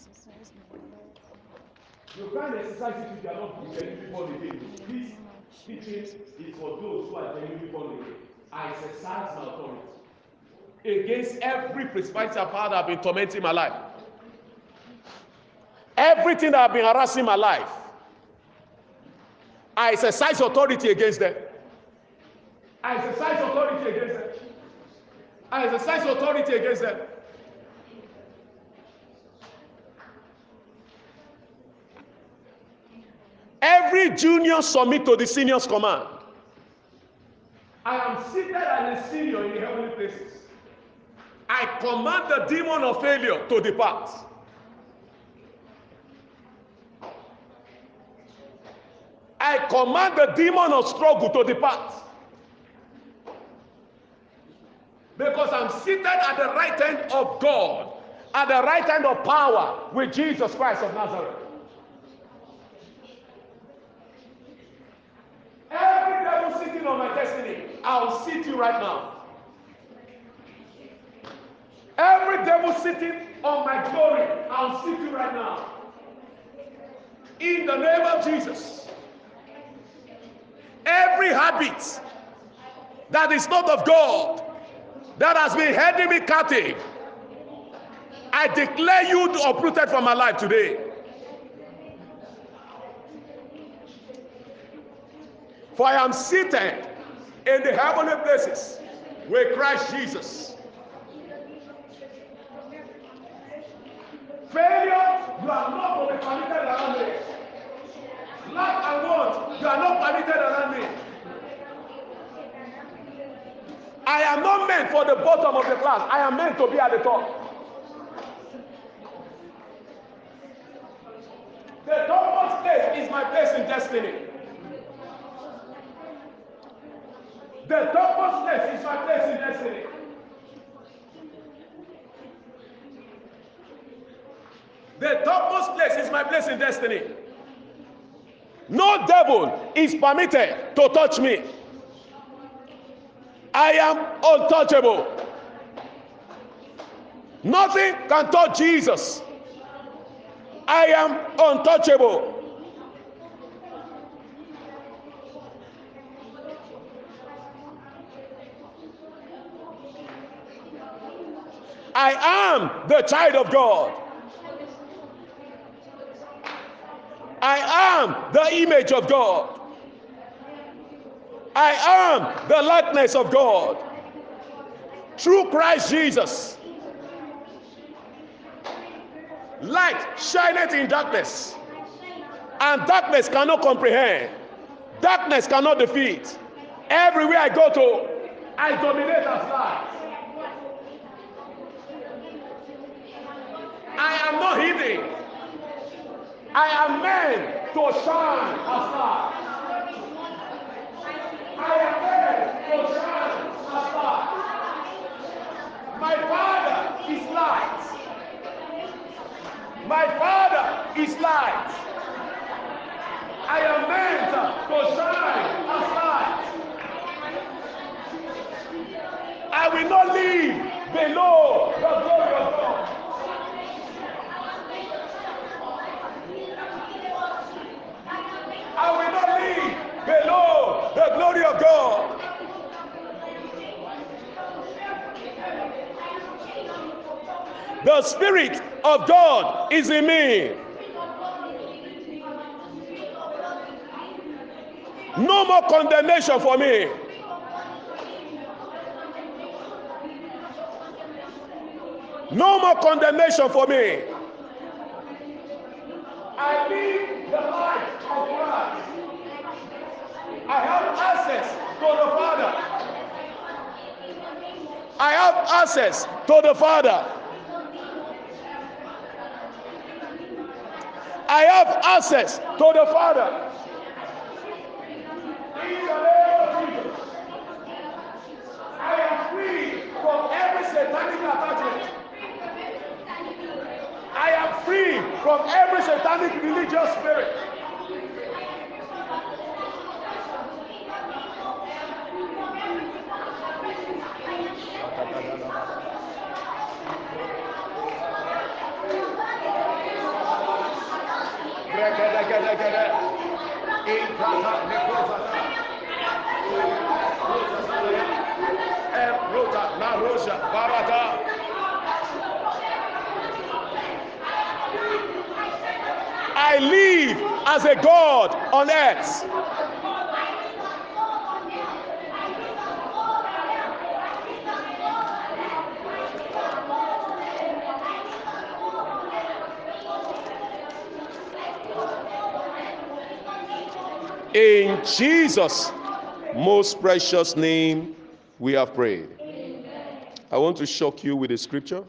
exercise my. You can't exercise if you are not genuinely born again. This teaching is for those who are genuinely born again. I exercise my authority against every principality and power that have been tormenting my life. Everything that have been harassing my life. I exercise authority against them. I exercise authority against them. I exercise authority against them. Every junior submit to the senior's command. I am seated as a senior in the heavenly places. I command the demon of failure to depart. I command the demon of struggle to depart. Because I'm seated at the right hand of God, at the right hand of power with Jesus Christ of Nazareth. Every devil sitting on my destiny, I'll sit you right now. Every devil sitting on my glory, I'll sit you right now. In the name of Jesus. Every habit that is not of God, that has been holding me captive, I declare you to uprooted from my life today. For I am seated in the heavenly places with Christ Jesus. Failure, you are not to be permitted around me. Lack and want, you are not permitted around me. I am not meant for the bottom of the class. I am meant to be at the top. The topmost place is my place in destiny. The topmost place is my place in destiny. The topmost place is my place in destiny. No devil is permitted to touch me. I am untouchable. Nothing can touch Jesus. I am untouchable. I am the child of God. I am the image of God. I am the likeness of God. Through Christ Jesus. Light shineth in darkness, and darkness cannot comprehend. Darkness cannot defeat. Everywhere I go to, I dominate as light. I am not hidden. I am meant to shine as light. I am meant to shine as light. My Father is light. My Father is light. I am meant to shine as light. I will not live below the glory of God. I will not live below the glory of God. The Spirit of God is in me. No more condemnation for me. No more condemnation for me. I live the life of Christ. I have access to the Father. I have access to the Father. I have access to the Father. In the name of Jesus, I am free from every satanic attachment. I am free from every satanic religious spirit. I live as a God on earth. In Jesus' most precious name, we have prayed. I want to shock you with a scripture.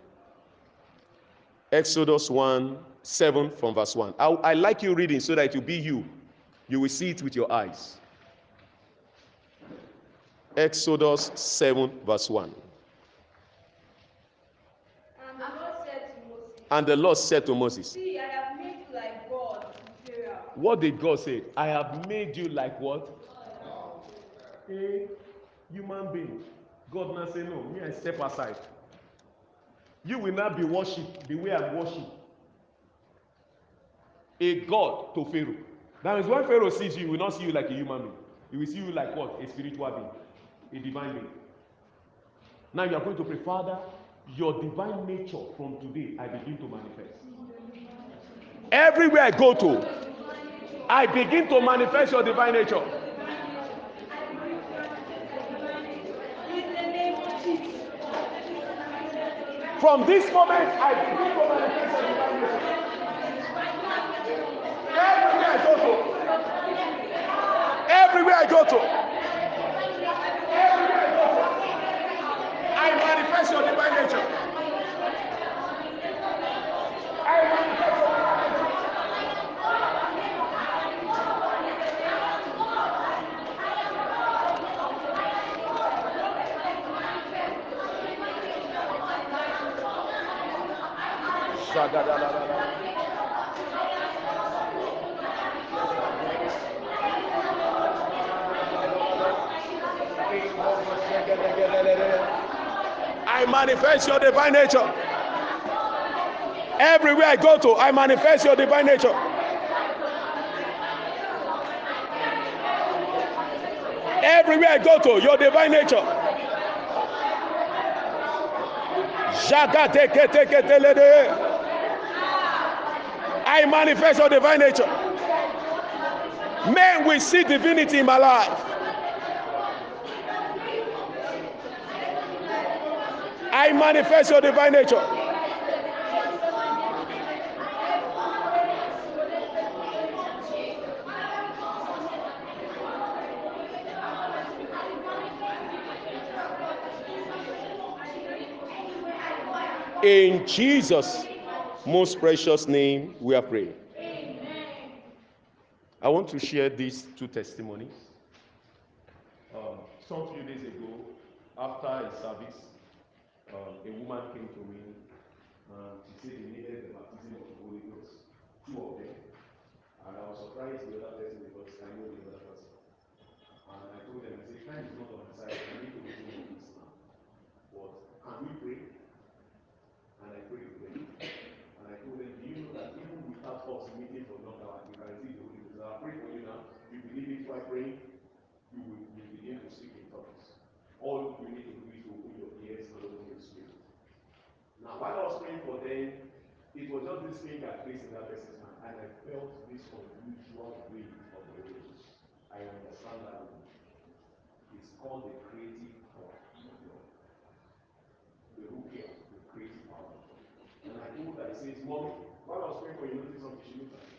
Exodus 1 7 from verse 1. I, I like you reading so that it will be you. You will see it with your eyes. Exodus 7, verse 1. And the Lord said to Moses, See, I have made you like God. What did God say? I have made you like what? A human being. God now say, No, me, I step aside. You will not be worshipped the way I'm worshipped. A God to Pharaoh. That means when Pharaoh sees you, he will not see you like a human being. He will see you like what? A spiritual being, a divine being. Now you are going to pray, Father, your divine nature from today, I begin to manifest. Everywhere I go to, I begin to manifest your divine nature. From this moment, I everywhere I go to, I manifest your divine nature. I manifest your divine nature. I manifest your divine nature. Everywhere I go to, I manifest your divine nature. Everywhere I go to, your divine nature. I manifest your divine nature. Men will see divinity in my life. I manifest your divine nature. In Jesus' most precious name, we are praying. Amen. I want to share these two testimonies. Um, some few days ago, after a service, um, a woman came to me and she said they needed the baptism of the Holy Ghost, two of them. And I was surprised the other person because I know the other person. And I told them, I said, time is not on my side. I need to do this now. But can we pray? And I prayed with them. And I told them, do you know that even without us meeting for one hour, you can receive the Holy Ghost? I'll pray for you now. You believe it while praying, you will, you will begin to speak in tongues. All you need to do is to open your ears and open your spirit. Now, while I was praying for them, it was just this thing that placed in that person's mind, and I felt this unusual wave of the Holy I understand that. It's called the creative power of God. The ruach, the creative power. And I told her, I said, Mommy, while I was praying for you, notice something. She looked at me.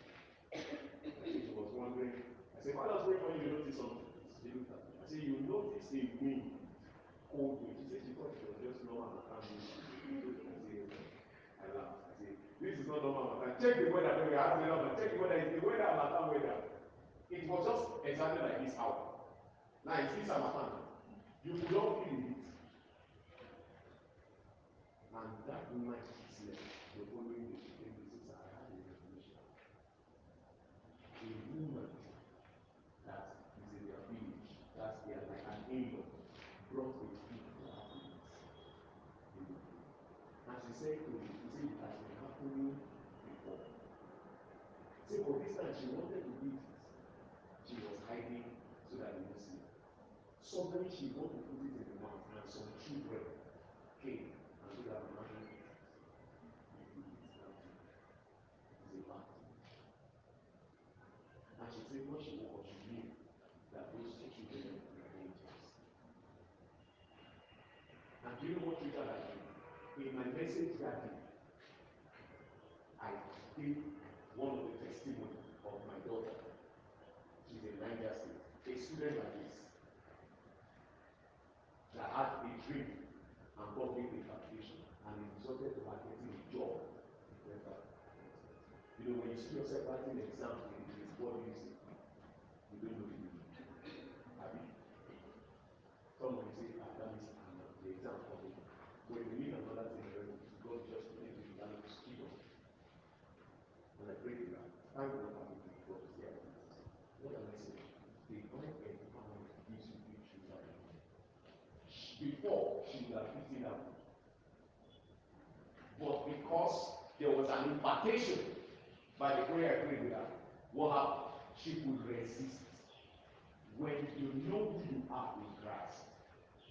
She was wondering. I said, while I was praying for you, you notice something. She looked at me. I said, you notice a wind, cold wind. She said she thought it was just normal harmattan wind. This is not normal Macan. Check the weather. Then we asked the weather. Check the weather. It's the weather Macan weather. It was just exactly like this hour. Now it's this Macan. You could not feel it. And that night Suddenly she wanted to there was an impartation by the prayer I prayed with what happened? She could resist. When you know who you are in Christ,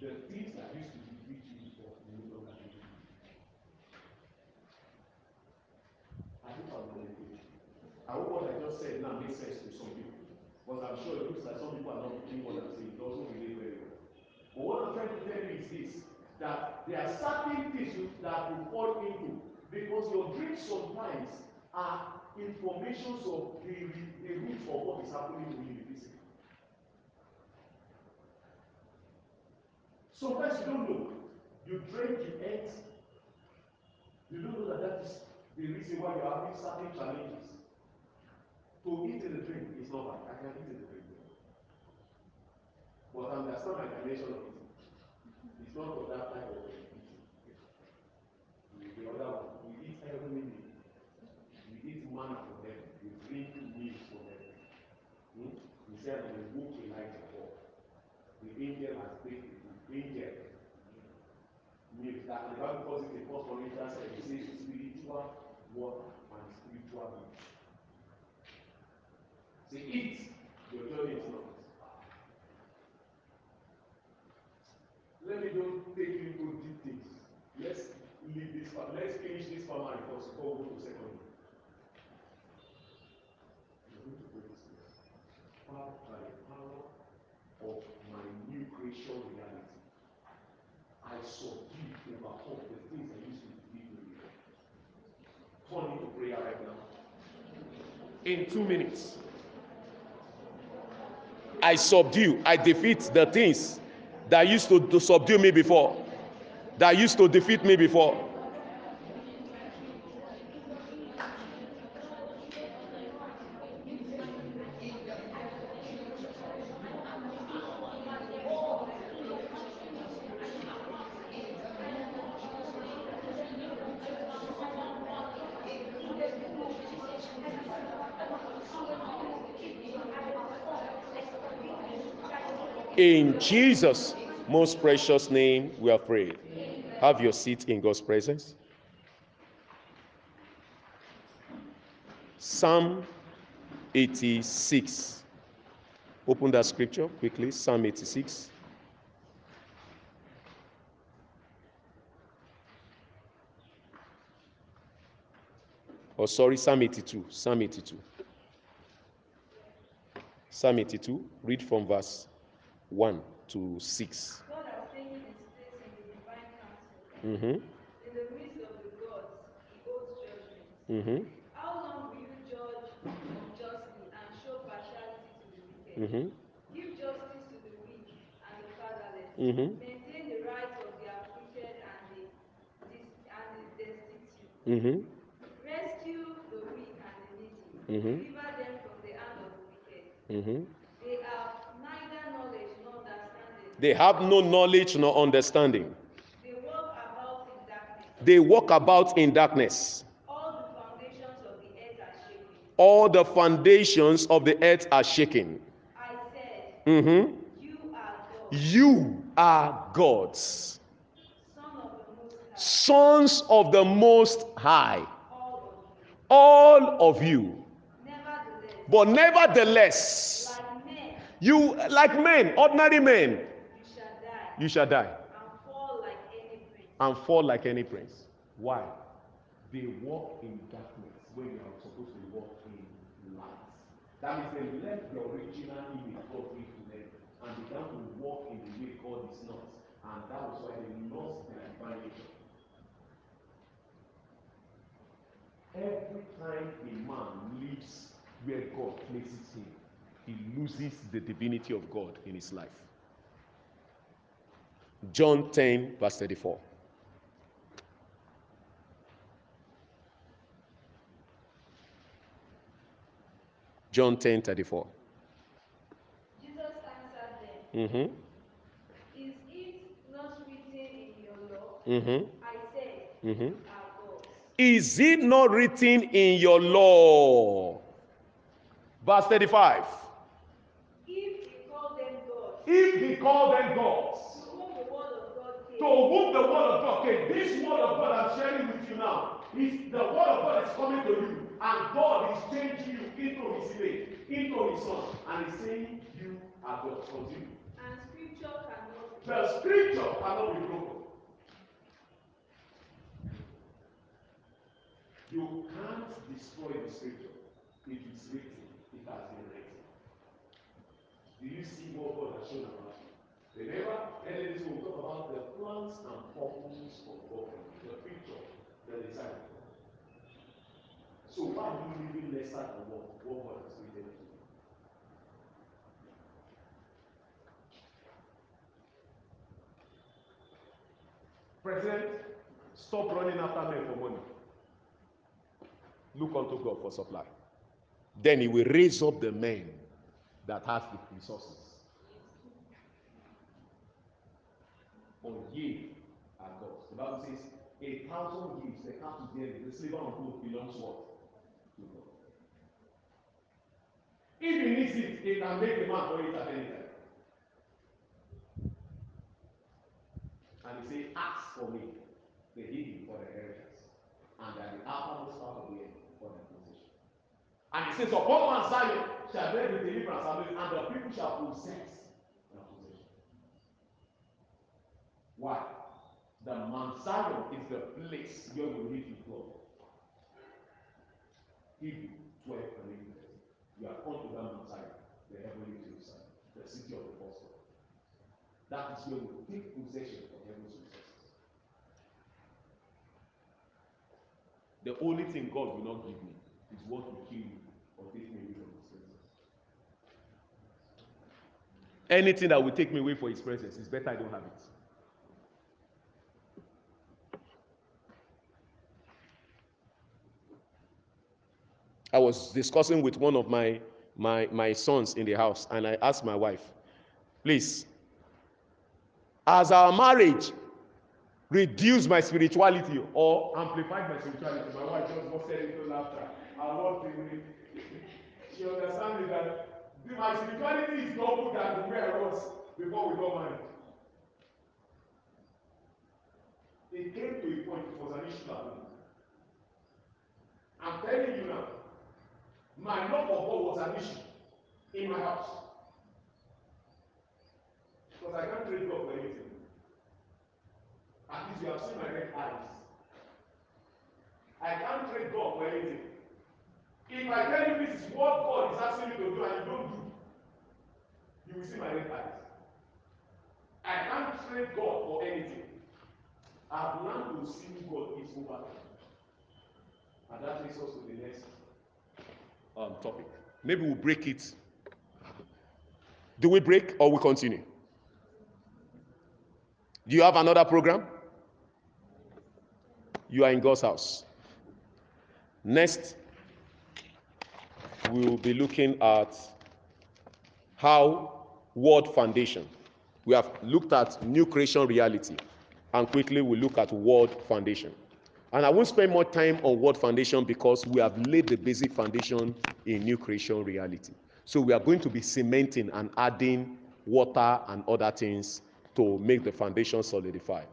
the things that used to defeat you before no longer defeat you. I think I'm to I hope what I just said now makes sense to some people. But I'm sure it looks like some people are not getting what I'm saying. It doesn't relate very well. But what I'm trying to tell you is this that there are certain things that you fall into because your dreams sometimes are informations of the, root of what is happening to you in the physical. Sometimes you don't know. You drink, you eat. You don't know that that is the reason why you're having certain challenges. To eat in the drink is not bad. I can eat in the drink. But understand my dimension of eating. It's not for that type of eating. The other one, every minute. We eat manna for them. We drink milk for them. Hmm? He said, we woke Elijah up. The angel has baked the. Angel. Milk. That the Bible calls it the first Corinthians, it says spiritual water and spiritual milk. Say, eat. Your journey is not. Let me don't take you into deep things. Let's leave this part. Let's finish this course before we go to prayer. Father, by the power of my new creation reality, I subdue, overcome the things I used to me before. Turn into prayer right now. In two minutes. I subdue, I defeat the things that used to, to subdue me before, that used to defeat me before. In Jesus' most precious name, we are prayed. Have your seat in God's presence. Psalm 86. Open that scripture quickly. Psalm 86. Oh, sorry, Psalm 82. Psalm 82. Psalm 82. Read from verse 1 to 6. God has taken his place in the divine council. Mm-hmm. In the midst of the gods, he holds judgment. Mm-hmm. How long will you judge unjustly and show partiality to the wicked? Mm-hmm. Give justice to the weak and the fatherless. Mhm. Maintain the rights of the afflicted and the, and the destitute. Mm-hmm. Rescue the weak and the needy. Mhm. Deliver them from the hand of the wicked. Mm-hmm. They have neither knowledge nor understanding. They have no knowledge nor understanding. They walk about in darkness. They walk about in darkness. All the foundations of the earth are shaken. All the foundations of the earth are shaken. I said, Mm-hmm. You are God, You are gods, Son of the Most High, sons of the Most High, all of you. all of you. Nevertheless, But nevertheless, like men, you, like men, ordinary men, you shall die you shall die and fall like any prince. and fall like any prince. Why? They walk in darkness when you are supposed to walk in light. That means they left the original image God gave to them and began to walk in the way God is not. And that was why they lost their divine. Every time a man lives where God places him, he loses the divinity of God in his life. John 10, verse 34. John 10, 34. Jesus answered them, Mm-hmm. Is it not written in your law? Mm-hmm. I said, Mm-hmm. Is it not written in your law? Verse 35. If you call them gods, If he called them gods, to whom the word of God came, this word of God I'm sharing with you now, is the word of God is coming to you, and God is changing you into his image, into his son, and he's saying you are God. Continue. and scripture cannot The scripture cannot be broken. You can't destroy the scripture. It is written. It has been written. Do you see what God has shown about? Remember, week we talk about the plans and purposes of God, the picture, the design. So why do you living lesser than what, what God has created you? President, stop running after men for money. Look unto God for supply. Then he will raise up the men that has the resources. For ye are God's. The Bible says, a thousand gives, cat is there, the silver and gold belongs what? To God. If he needs it, he can make the man for it at any time. And he say, ask for me, the hidden for the inheritance, and that the uttermost part of the earth for the possession. And he says, upon Mount Zion shall there be deliverance, and the people shall possess Why? The Zion is the place where we live with God. Hebrew 12 and 8. You are come to that Zion, the heavenly Jerusalem, the city of the first That is where we take possession of heaven's resources. The only thing God will not give me is what will kill me or take me away from His presence. Anything that will take me away from His presence is better I don't have it. I was discussing with one of my my my sons in the house, and I asked my wife, please, as our marriage reduced my spirituality or amplified my spirituality, my wife just busted into laughter. I want to she understand that my spirituality is double than where I was before we got married. It came to a point, it was an issue. I'm telling you now, my love for God was an issue in my house. Because I can't trade God for anything. At least you have seen my red eyes. I can't trade God for anything. If I tell you this is what God is asking you to do and you don't do, you will see my red eyes. I can't trade God for anything. I've learned to see God is over. And that takes us to the next um, topic. Maybe we'll break it. Do we break or we continue? Do you have another program? You are in God's house. Next, we will be looking at how Word Foundation. We have looked at new creation reality, and quickly we look at Word Foundation. And I won't spend more time on Word Foundation because we have laid the basic foundation in new creation reality. So we are going to be cementing and adding water and other things to make the foundation solidify.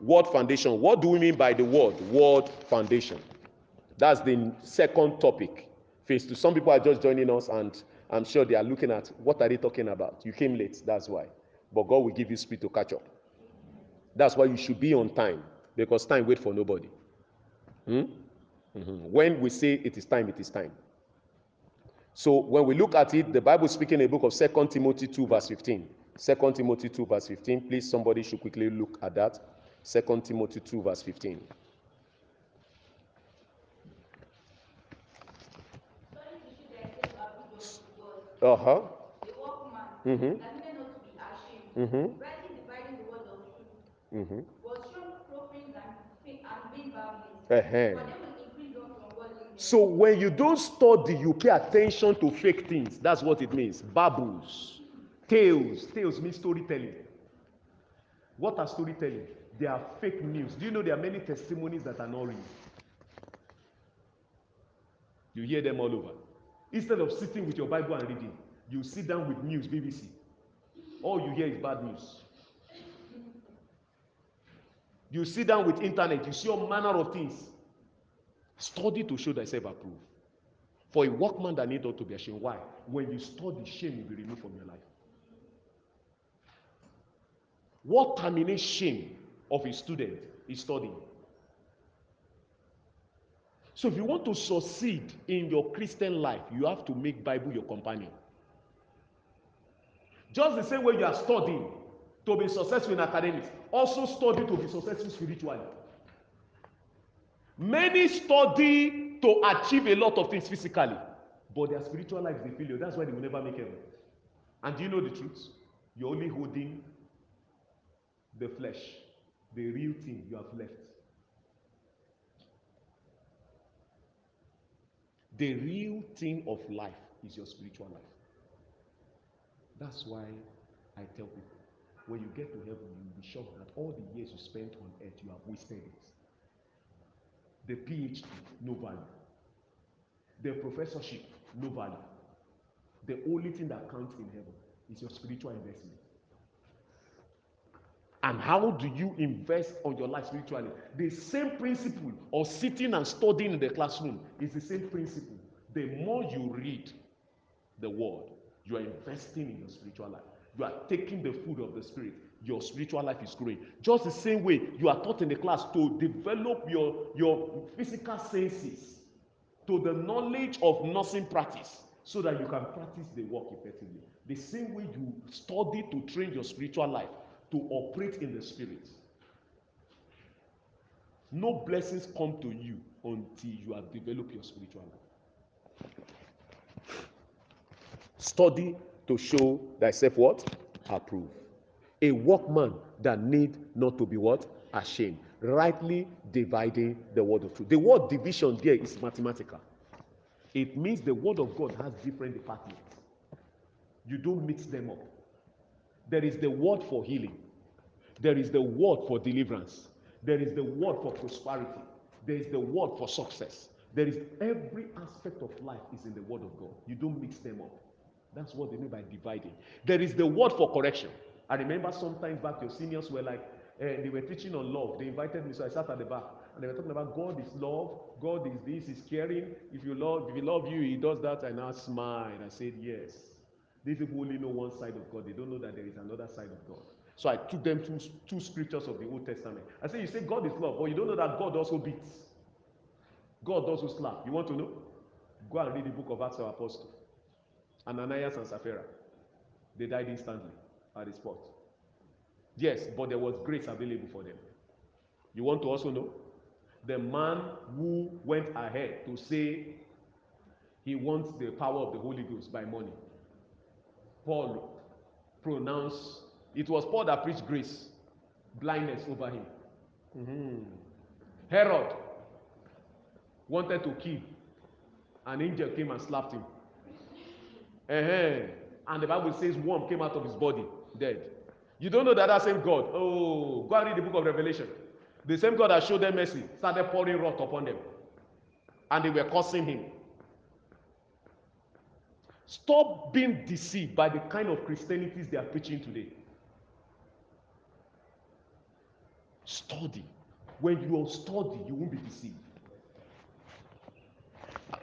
Word Foundation. What do we mean by the word Word Foundation? That's the second topic two. Some people are just joining us, and I'm sure they are looking at what are they talking about. You came late, that's why. But God will give you speed to catch up. That's why you should be on time because time wait for nobody. Hmm? Mhm. When we say it is time, it is time. So when we look at it, the Bible speaking in the book of Second Timothy 2, verse 15. 2 Timothy 2, verse 15. Please, somebody should quickly look at that. 2 Timothy 2, verse 15. Study to show thyself approved Uh-huh. So when you don't study, you pay attention to fake things. That's what it means. Babbles, tales. Tales means storytelling. What are storytelling? They are fake news. Do you know there are many testimonies that are not real? You hear them all over. Instead of sitting with your Bible and reading, you sit down with news, BBC. All you hear is bad news. You sit down with internet, you see all manner of things. Study to show thyself approved. For a workman that need not to be ashamed. Why? When you study, shame will be removed from your life. What terminates shame of a student is studying. So if you want to succeed in your Christian life, you have to make Bible your companion. Just the same way you are studying to be successful in academics, also study to be successful spiritually. Many study to achieve a lot of things physically, but their spiritual life is a failure. That's why they will never make heaven. And do you know the truth? You're only holding the flesh, the real thing you have left. The real thing of life is your spiritual life. That's why I tell people when you get to heaven, you'll be shocked that all the years you spent on earth, you have wasted it. The PhD, no value. The professorship, no value. The only thing that counts in heaven is your spiritual investment. And how do you invest on your life spiritually? The same principle of sitting and studying in the classroom is the same principle. The more you read the word, you are investing in your spiritual life. You are taking the food of the spirit. Your spiritual life is growing. Just the same way you are taught in the class to develop your, your physical senses to the knowledge of nursing practice so that you can practice the work effectively. The same way you study to train your spiritual life to operate in the spirit. No blessings come to you until you have developed your spiritual life. Study to show thyself what? Approved. A workman that need not to be what? Ashamed. Rightly dividing the word of truth. The word division there is mathematical. It means the word of God has different departments. You don't mix them up. There is the word for healing. There is the word for deliverance. There is the word for prosperity. There is the word for success. There is every aspect of life is in the word of God. You don't mix them up. That's what they mean by dividing. There is the word for correction. I remember sometimes back your seniors were like, eh, they were teaching on love. They invited me, so I sat at the back and they were talking about God is love, God is this, is caring. If you love, if he love you, he does that. And I smiled. I said, Yes. These people only know one side of God. They don't know that there is another side of God. So I took them to two scriptures of the Old Testament. I said, You say God is love, but you don't know that God also beats. God also slap. You want to know? Go and read the book of Acts of Apostles. Ananias and Sapphira. They died instantly at the spot. Yes, but there was grace available for them. You want to also know? The man who went ahead to say he wants the power of the Holy Ghost by money. Paul pronounced, it was Paul that preached grace, blindness over him. Mhm. Herod wanted to kill. An angel came and slapped him. Uh And the Bible says worm came out of his body, dead. You don't know that that same God. Oh, go and read the book of Revelation. The same God that showed them mercy started pouring wrath upon them. And they were cursing him. Stop being deceived by the kind of Christianities they are preaching today. Study. When you study, you won't be deceived.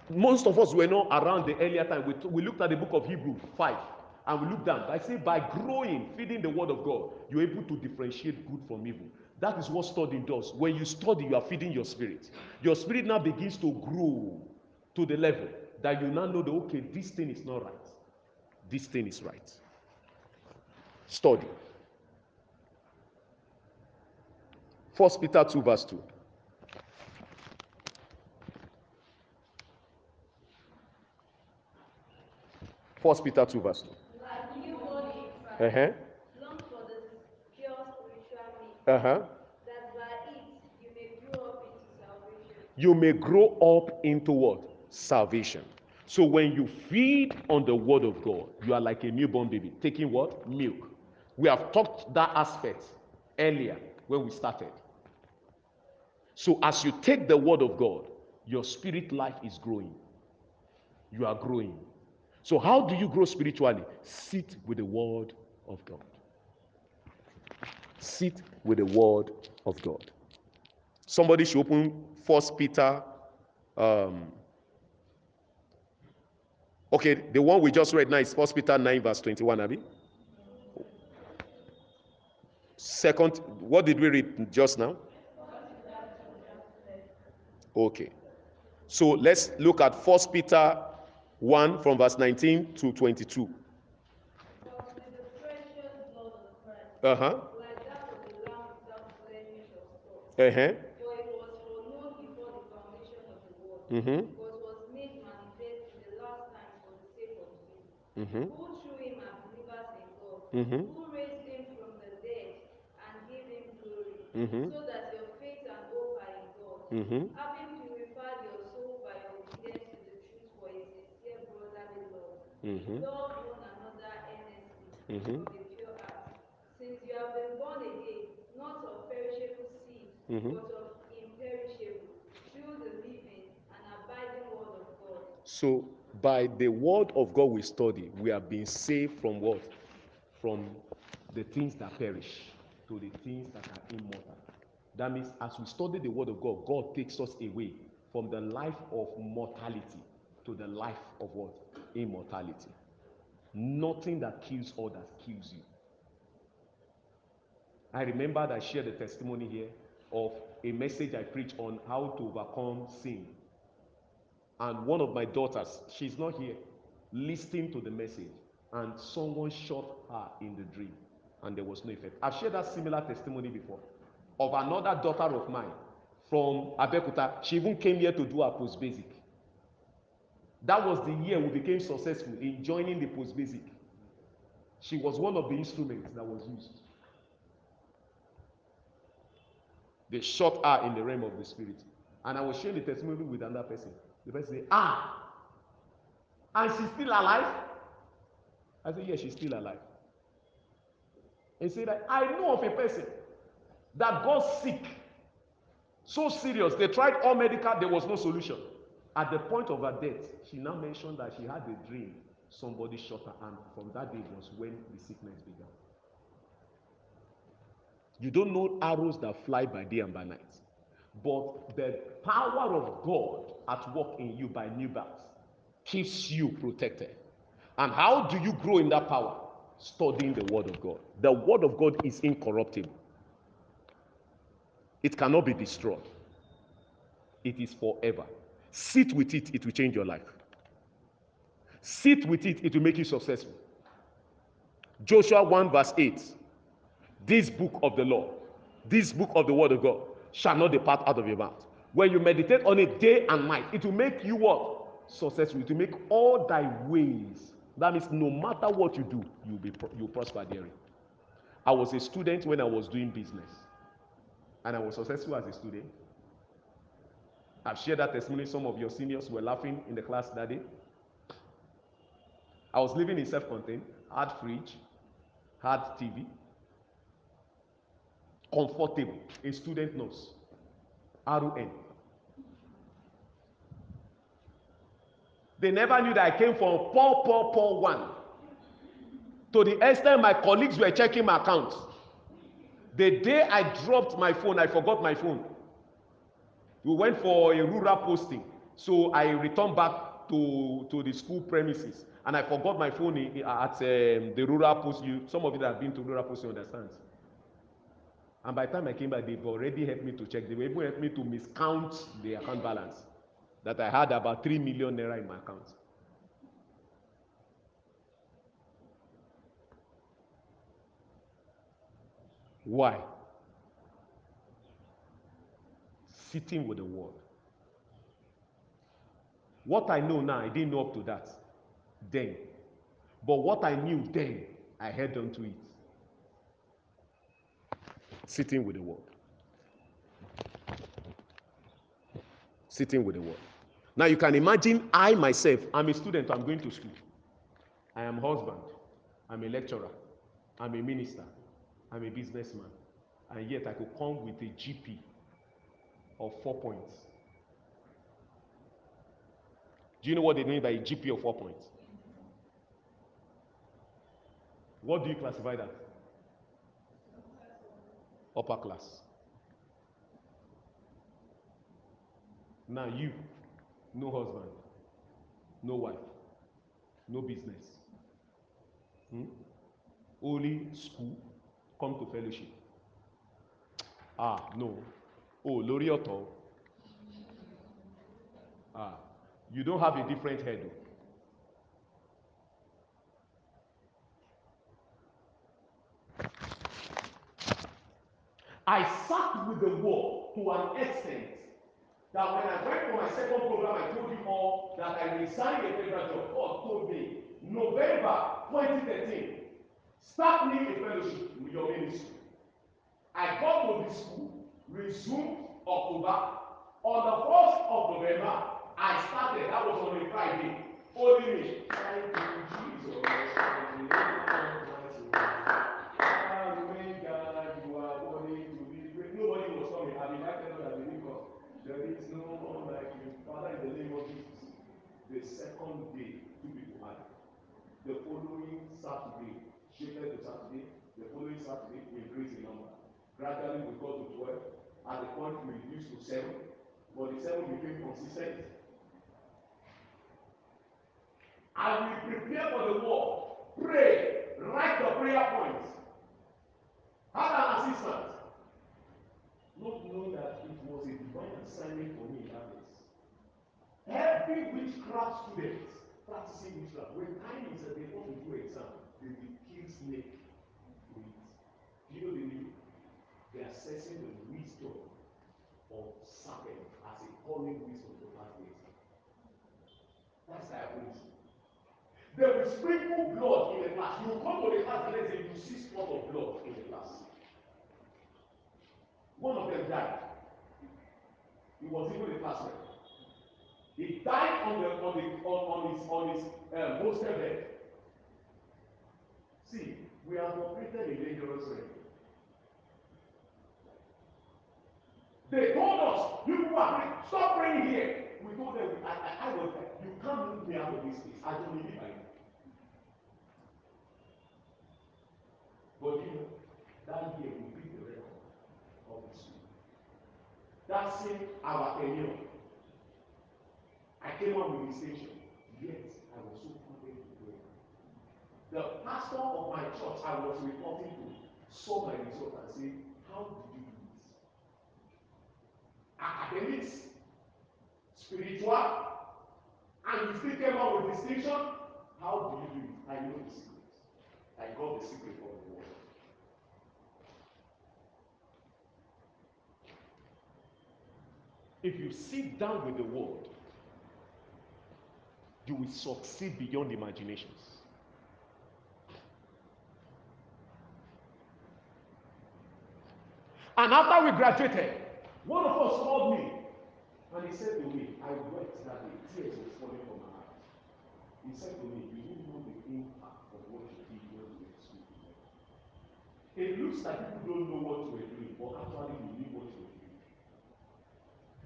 Most of us were not around the earlier time. We, we looked at the book of Hebrew 5 and we looked down. I say, by growing, feeding the word of God, you're able to differentiate good from evil. That is what studying does. When you study, you are feeding your spirit. Your spirit now begins to grow to the level that you now know that, okay, this thing is not right. This thing is right. Study. First Peter 2, verse 2. First Peter 2, verse 2. Like newborn infants, Uh-huh. long for the pure Uh-huh. that by it you may grow up into salvation. You may grow up into what? Salvation. So when you feed on the word of God, you are like a newborn baby, taking what? Milk. We have talked that aspect earlier when we started. So as you take the word of God, your spirit life is growing. You are growing. So how do you grow spiritually? Sit with the word of God. Sit with the word of God. Somebody should open First Peter. Um, okay, the one we just read now is First Peter 9, verse 21, Abby. Second, what did we read just now? Okay. So let's look at First Peter 1 from verse 19 to 22. But with the precious blood of Uh-huh. like that of a lamb without blemish or. Uh-huh. For it was foreknown before the foundation of the world, Mm-hmm. but was made manifest in the last times for the sake of you, Mm-hmm. who through him are believers in God, Mhm. who raised him from the dead and gave him glory, Mhm. so that your faith and hope are in God. Mm-hmm. Having purified your soul by obedience to the truth for a sincere brotherly love, Mm-hmm. love one another earnestly Mhm. of a pure heart, since you have been born again, not of perishable seed, Mhm. but of imperishable, through the living and abiding word of God. So, by the word of God we study, we are being saved from what? From the things that perish to the things that are immortal. That means, as we study the word of God, God takes us away from the life of mortality to the life of what? Immortality. Nothing that kills others kills you. I remember that I shared a testimony here of a message I preached on how to overcome sin. And one of my daughters, she's not here, listening to the message, and someone shot her in the dream, and there was no effect. I've shared that similar testimony before of another daughter of mine from Abeokuta. She even came here to do her post basic. That was the year we became successful in joining the post basic. She was one of the instruments that was used. They shot her in the realm of the spirit. And I was sharing the testimony with another person. The person said, Ah, and she's still alive? I said, Yes, she's still alive. And said I know of a person that got sick. So serious. They tried all medical, there was no solution. At the point of her death, she now mentioned that she had a dream. Somebody shot her, and from that day was when the sickness began. You don't know arrows that fly by day and by night. But the power of God at work in you by new birth keeps you protected. And how do you grow in that power? Studying the Word of God. The Word of God is incorruptible, it cannot be destroyed, it is forever. Sit with it, it will change your life. Sit with it, it will make you successful. Joshua 1, verse 8 this book of the law, this book of the word of God shall not depart out of your mouth. When you meditate on it day and night, it will make you what? Successful. It will make all thy ways. That means no matter what you do, you'll be you'll prosper therein. I was a student when I was doing business, and I was successful as a student. I've shared that testimony. Some of your seniors were laughing in the class that day. I was living in self-contained, had fridge, had TV, comfortable, a student nurse, RON. They never knew that I came from poor, poor, poor one. To the extent my colleagues were checking my account. The day I dropped my phone, I forgot my phone. We went for a rural posting. So I returned back to, to the school premises and I forgot my phone at um, the rural post. You, some of you that have been to rural post, you understand. And by the time I came back, they've already helped me to check. They were even helped me to miscount the account balance. That I had about 3 million naira in my account. Why? Sitting with the word. What I know now, I didn't know up to that then. But what I knew then, I held on to it. Sitting with the word. Sitting with the word. Now you can imagine I myself, I'm a student, I'm going to school. I am husband, I'm a lecturer, I'm a minister, I'm a businessman, and yet I could come with a GP of four points. Do you know what they mean by a GP of four points? What do you classify that? Upper class. Now you, no husband, no wife, no business. Hmm? Only school, come to fellowship. Ah, no. Oh, lórí ọ̀tọ̀. Ah, you don't have a different head. o. I sat with the war to an extent that when I went for my second program, I told you all that I resigned a federal job. God told me, November 2013, start me a fellowship with your ministry. I got to the school, resumed October. On the 1st of November, I started. That was on a Friday. Be praised. Nobody was coming. I've invited them that come. There is no one like you. Father, in the name of Jesus. The second day, two people had. The following Saturday, shifted to Saturday. The following Saturday, we increased the number. Gradually, we got to 12. At the point, we reduced to 7. But the 7 became consistent. And we prepare for the war. Pray. Write the prayer points. Have an assistant. Not knowing that it was a divine assignment for me in that place. Every witchcraft student practicing witchcraft, when time is that they want to do exam, they will kill snake with you know the meaning? Assessing the wisdom of serpent as a calling wisdom to exam. That's diabolical. They will sprinkle blood in the class. You come to the class and let's you see spot of blood in the class. One of them died. He was even a classmate. He died on the on the on, on his on his uh, bed. See, we have operated in dangerous realm. They told us, you people are praying, stop praying here. We told them, I, I, I was like, you can't move me out of this place. I don't need it. But you know, that year we beat the record of the school. That same our tenure. I came up with distinction. Yet I was so confident to pray. The pastor of my church I was reporting to saw my result and said, How did you? Academics, spiritual, and you still came out with distinction. How do you do it? I know the secret. I got the secret of the word. If you sit down with the word, you will succeed beyond imaginations. And after we graduated, one of us called me and he said to me, I wept that day, tears were falling from my eyes. He said to me, You didn't know the impact of what you did when you were school. It looks like people don't know what you were doing, but actually you knew what you were doing.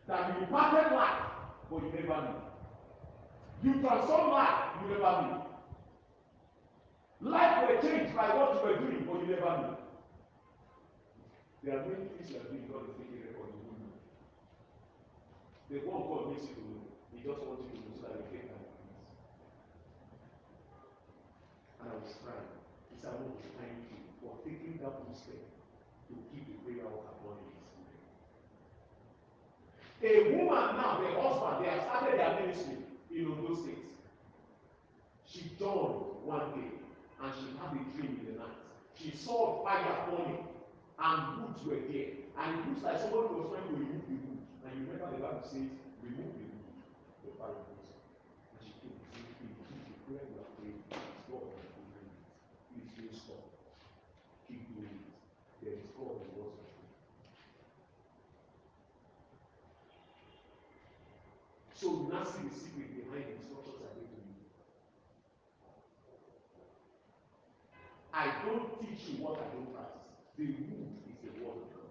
That you imparted life, but you never knew. You transformed life, you never knew. Life were changed by what you were doing, but you never knew. There are many things you are doing God is taking record. The one God makes you to know. He just wants you to know so that your faith can increase. And I was crying. He said, I want to thank you for taking that full step to keep the prayer of our body A woman now, the husband, they have started their ministry in Ondo State. She dawned one day and she had a dream in the night. She saw fire burning and woods were there. And it looks like somebody was trying to remove the you remember the Bible says, remove the wood, the goes. And she came and said, if the prayer you are praying, it's God that will do it. Please don't stop. Keep doing it. There is God in what's So you now see the secret behind the instructions I gave to you. I don't teach you what I don't practice. The root is the word of God.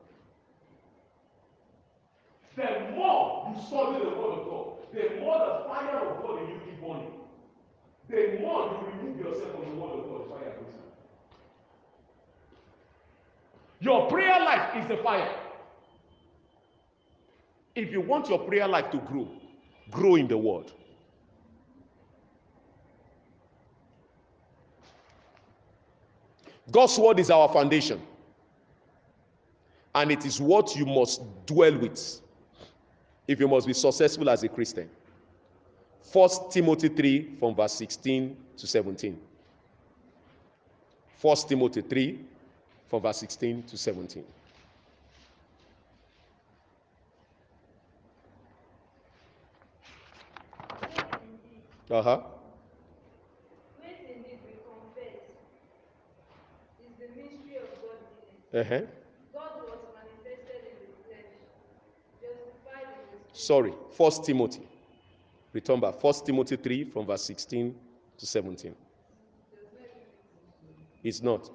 The more you study the word of God, the more the fire of God in you keep burning. The more you remove yourself from the word of God, the fire goes out. Your prayer life is the fire. If you want your prayer life to grow, grow in the word. God's word is our foundation. And it is what you must dwell with if you must be successful as a Christian. First Timothy 3 from verse 16 to 17. First Timothy 3 from verse 16 to 17. Uh-huh. Wait indeed we confess is the mystery of godliness. Uh-huh. God was manifested in the flesh, justified in the spirit. Sorry, First Timothy. Return back. First Timothy 3 from verse 16 to 17. It's not.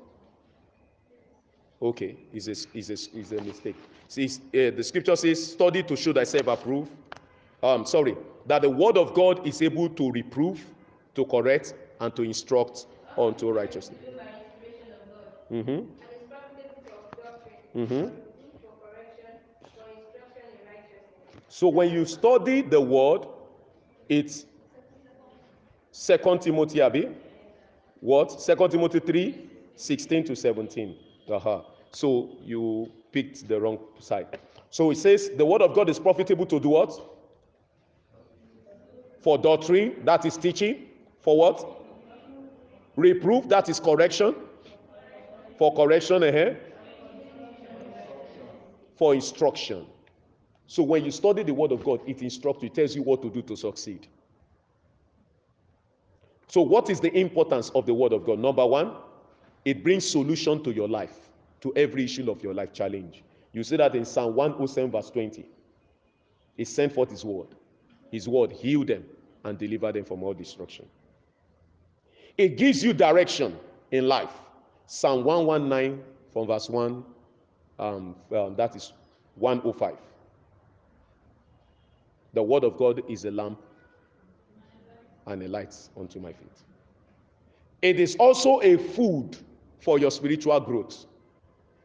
Okay, it's a, it's a, it's a mistake. See, uh, the scripture says, study to show thyself approved. Um, sorry, that the word of God is able to reprove, to correct, and to instruct unto righteousness. Do by inspiration of God. Mm-hmm. And is profitable for doctrine, Mhm. for reproof, for correction, for instruction in righteousness. So when you study the word, it's Second Timothy, Abi. What? Second Timothy 3, 16 to 17. Uh-huh. So you picked the wrong side. So it says the word of God is profitable to do what? For doctrine, that is teaching. For what? Reproof, that is correction. For correction, uh For instruction. So when you study the word of God, it instructs you, it tells you what to do to succeed. So what is the importance of the word of God? Number one, it brings solution to your life, to every issue of your life challenge. You see that in Psalm 107 verse 20. He sent forth his word. His word healed them and delivered them from all destruction. It gives you direction in life. Psalm 119 from verse 1, um, well, that is 105. The word of God is a lamp and a light unto my feet. It is also a food for your spiritual growth.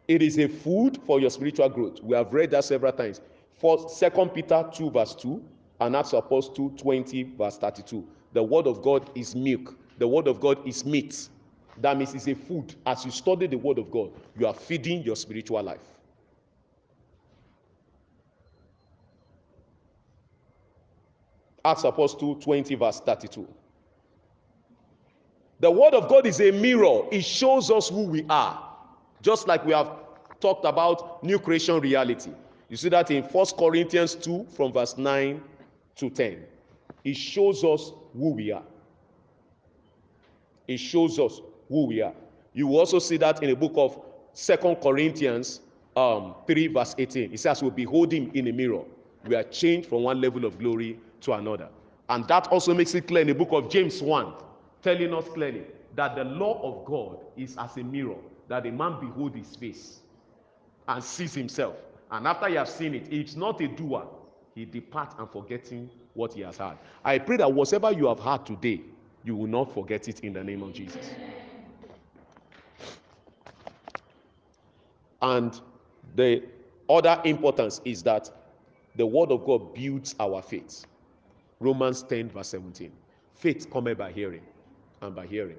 It is a food for your spiritual growth. We have read that several times. For Second Peter 2, verse 2, and Acts of Apostles 2, 20, verse 32. The word of God is milk. The word of God is meat. That means it's a food. As you study the word of God, you are feeding your spiritual life. Acts Apostle 20, verse 32. The word of God is a mirror, it shows us who we are. Just like we have talked about new creation reality. You see that in First Corinthians 2, from verse 9 to 10. It shows us who we are. It shows us who we are. You also see that in the book of Second Corinthians um, 3, verse 18. It says, We behold him in a mirror. We are changed from one level of glory to another. And that also makes it clear in the book of James 1, telling us clearly that the law of God is as a mirror, that a man behold his face and sees himself. And after he has seen it, it's not a doer. He departs and forgetting what he has had. I pray that whatever you have had today, you will not forget it in the name of Jesus. And the other importance is that the word of God builds our faith. Romans 10, verse 17. Faith cometh by hearing, and by hearing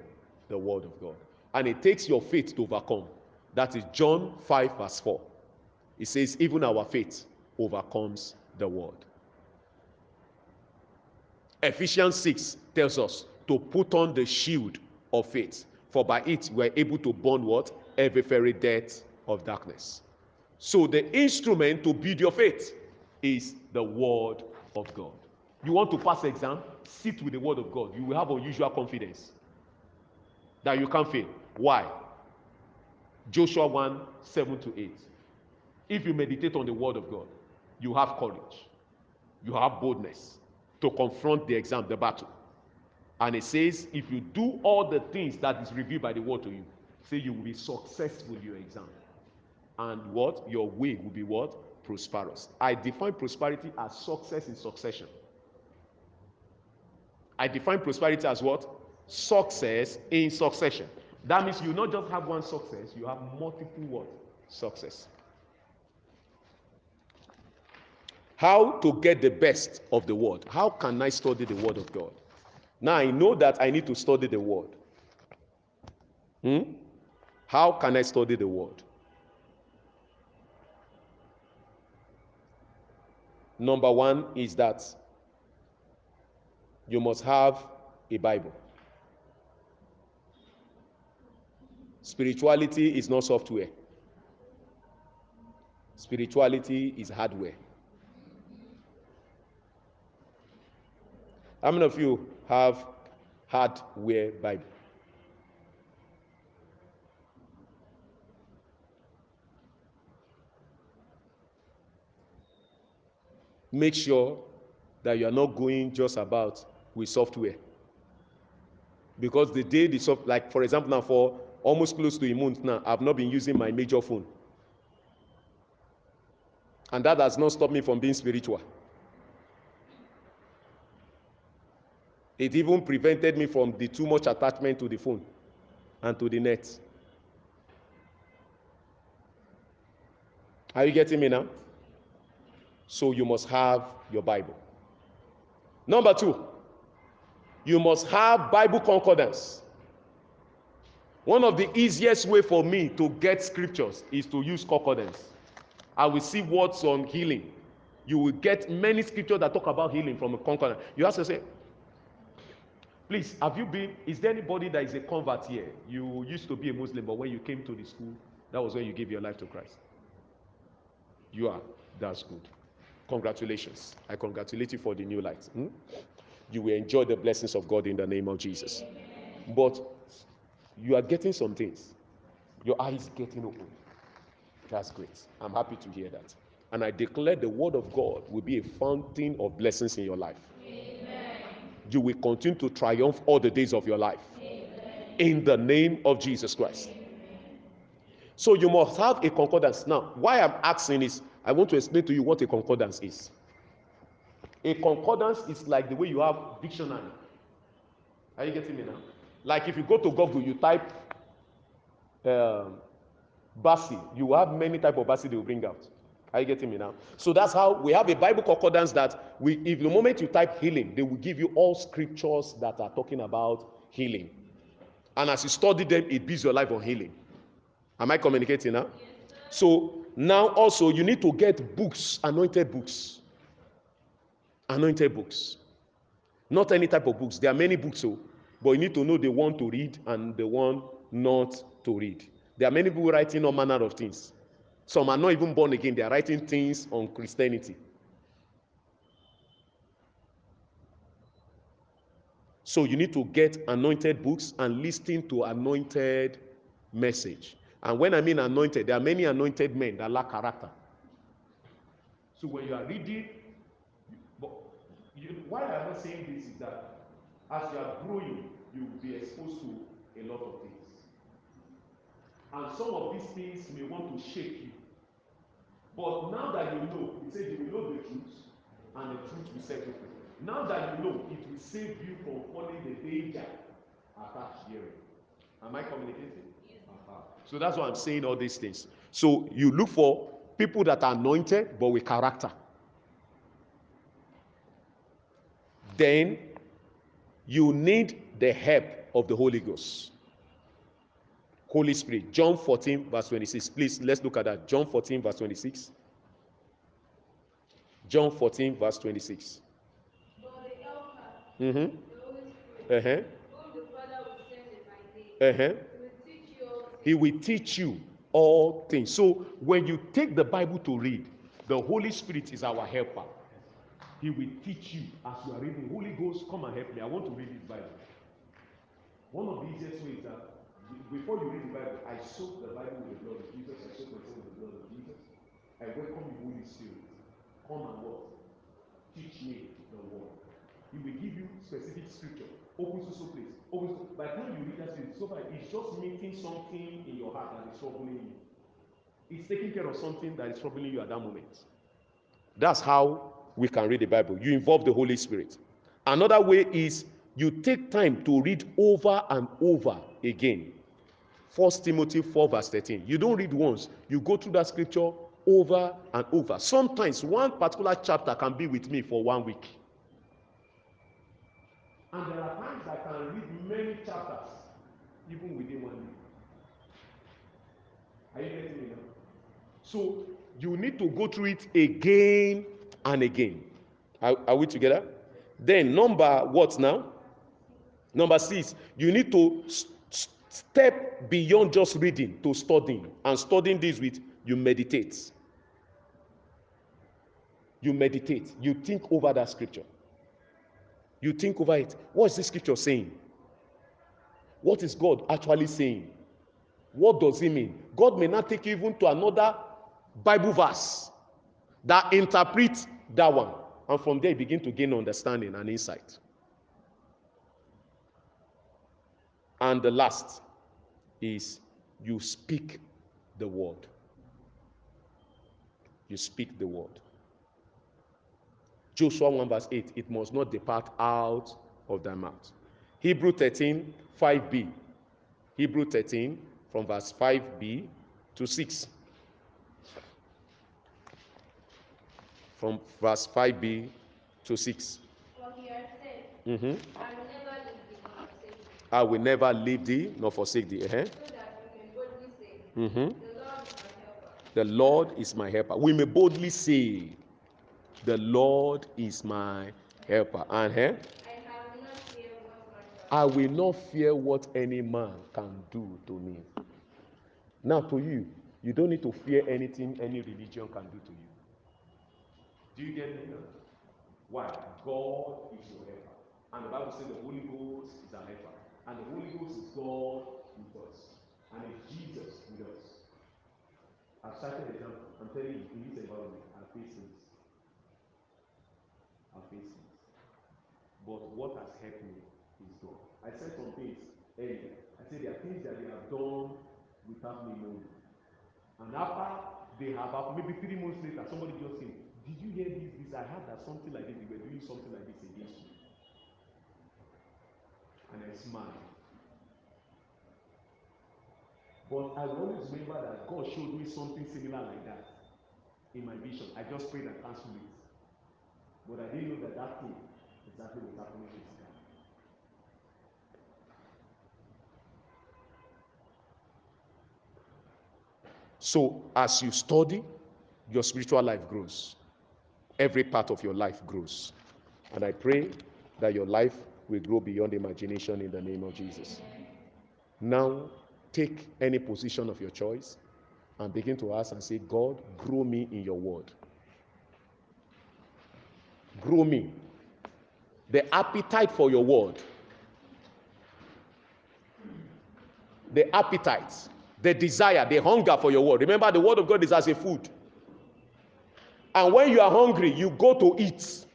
the word of God. And it takes your faith to overcome. That is John 5, verse 4. It says, Even our faith overcomes the world. Ephesians 6 tells us to put on the shield of faith, for by it we are able to burn what? Every very death of darkness. So the instrument to build your faith is the word of God. You want to pass exam? Sit with the word of God. You will have unusual confidence that you can't fail. Why? Joshua 1 7 to 8. If you meditate on the word of God, you have courage, you have boldness to confront the exam, the battle. And it says, if you do all the things that is revealed by the word to you, say you will be successful in your exam. And what? Your way will be what? Prosperous. I define prosperity as success in succession. I define prosperity as what? Success in succession. That means you not just have one success, you have multiple what? Success. How to get the best of the word? How can I study the word of God? Now I know that I need to study the word. Hmm? How can I study the word? Number one is that you must have a Bible. Spirituality is not software, spirituality is hardware. How many of you have hardware Bible? Make sure that you are not going just about with software. Because the day the soft, like for example, now for almost close to a month now, I've not been using my major phone. And that has not stopped me from being spiritual. It even prevented me from the too much attachment to the phone and to the net. Are you getting me now? So you must have your Bible. Number two, you must have Bible concordance. One of the easiest way for me to get scriptures is to use concordance. I will see words on healing. You will get many scriptures that talk about healing from a concordance. You have to say, please, have you been, is there anybody that is a convert here? You used to be a Muslim, but when you came to the school, that was when you gave your life to Christ. You are. That's good. Congratulations. I congratulate you for the new light. Hmm? You will enjoy the blessings of God in the name of Jesus. But you are getting some things. Your eyes getting open. That's great. I'm happy to hear that. And I declare the word of God will be a fountain of blessings in your life. Amen. You will continue to triumph all the days of your life. Amen. In the name of Jesus Christ. Amen. So you must have a concordance. Now, why I'm asking is I want to explain to you what a concordance is. A concordance is like the way you have dictionary. Are you getting me now? Like if you go to Google, you type um, Basi, you have many type of Basi they will bring out. Are you getting me now? So that's how we have a Bible concordance that we, if the moment you type healing, they will give you all scriptures that are talking about healing. And as you study them, it builds your life on healing. Am I communicating now? So now also you need to get books, anointed books. Anointed books. Not any type of books. There are many books, so, but you need to know the one to read and the one not to read. There are many people writing all manner of things. Some are not even born again, they are writing things on Christianity. So you need to get anointed books and listen to anointed message. And when I mean anointed, there are many anointed men that lack character. So when you are reading, you, why I'm not saying this is that as you are growing, you will be exposed to a lot of things. And some of these things may want to shake you. But now that you know, it says you will know the truth, and the truth will set you free. Now that you know, it will save you from falling the danger attached herein. Am I communicating? Uh-huh. So that's why I'm saying all these things. So you look for people that are anointed but with character. Then you need the help of the Holy Ghost. Holy Spirit. John 14, verse 26. Please, let's look at that. John 14, verse 26. John 14, verse 26. But the Mm-hmm. Uh-huh. Uh-huh. He will teach you all things. So when you take the Bible to read, the Holy Spirit is our helper. He will teach you as you are reading. Holy Ghost, come and help me. I want to read this Bible. One of the easiest ways that before you read the Bible, I soak the Bible with the blood of Jesus. I soak myself with the blood of Jesus. I welcome the Holy Spirit. Come and what? Teach me the word. He will give you specific scripture. Open to so place. Open to by the time you read that so far it's just meeting something in your heart that is troubling you. It's taking care of something that is troubling you at that moment. That's how we can read the Bible. You involve the Holy Spirit. Another way is you take time to read over and over again. First Timothy 4, verse 13. You don't read once, you go through that scripture over and over. Sometimes one particular chapter can be with me for one week. And there are times I can read many chapters, even within one week. Are you getting me now? So you need to go through it again and again. Are, are we together? Then number what now? Number six, you need to step beyond just reading to studying. And studying this with you meditate. You meditate. You think over that scripture. You think over it. What is this scripture saying? What is God actually saying? What does it mean? God may not take you even to another Bible verse that interprets that one. And from there, begin to gain understanding and insight. And the last is you speak the word. You speak the word. Joshua 1 verse 8, it must not depart out of thy mouth. Hebrew 13, 5b. Hebrew 13, from verse 5b to 6. From verse 5b to 6. For he has said, Mhm. I will never leave thee I will never leave thee nor forsake thee, nor forsake thee. so that we may boldly say, Mhm. The Lord is my The Lord is my helper. We may boldly say, The Lord is my helper. And have not I will not fear what any man can do to me. Now, to you, you don't need to fear anything any religion can do to you. Do you get me? Why? God is your helper. And the Bible says the Holy Ghost is our helper. And the Holy Ghost is God with us. And it's Jesus with us. I've started example. I'm telling you, in this environment, I face this. I face this. But what has helped me is God. I said some things earlier. I said there are things that they have done without me knowing. And after they have maybe three months later, somebody just said, Did you hear this? This I heard that something like this, they were doing something like this against you. And I smiled. But I always remember that God showed me something similar like that in my vision. I just prayed and cancelled it. But I didn't know that that thing exactly was happening physically. So, as you study, your spiritual life grows. Every part of your life grows. And I pray that your life will grow beyond imagination in the name of Jesus. Now, take any position of your choice and begin to ask and say, God, grow me in your word. Grow me. The appetite for your word. The appetite, the desire, the hunger for your word. Remember, the word of God is as a food. And when you are hungry, you go to eat.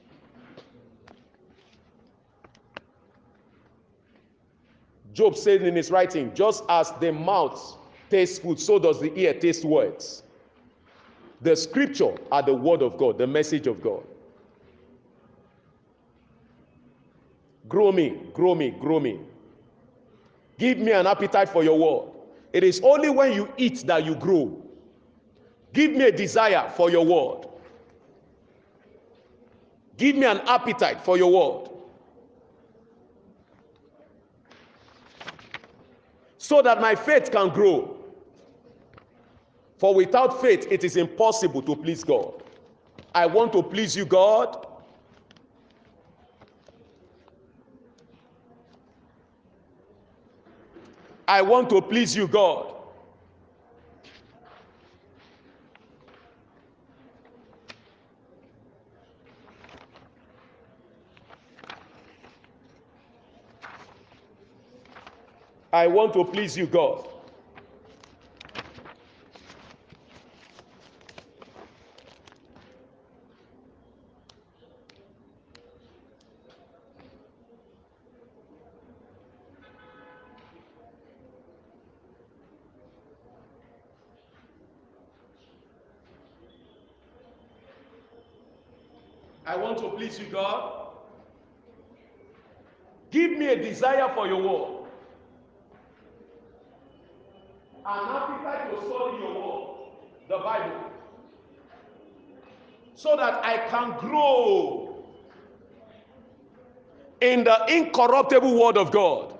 Job said in his writing, just as the mouth tastes food, so does the ear taste words. The scripture are the word of God, the message of God. Grow me, grow me, grow me. Give me an appetite for your word. It is only when you eat that you grow. Give me a desire for your word. Give me an appetite for your word. So that my faith can grow. For without faith, it is impossible to please God. I want to please you, God. I want to please you, God. I want to please you, God. I want to please you, God. Give me a desire for your word. An appetite to study your word, the Bible, so that I can grow in the incorruptible word of God.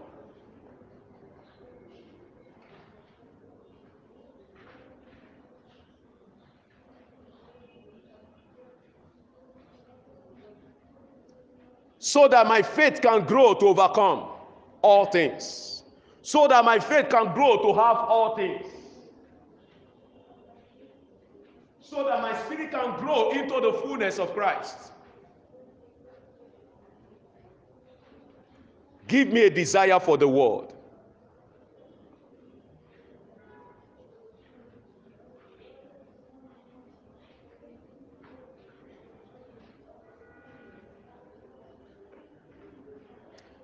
so that my faith can grow to overcome all things, so that my faith can grow to have all things, so that my spirit can grow into the fullness of Christ. Give me a desire for the word.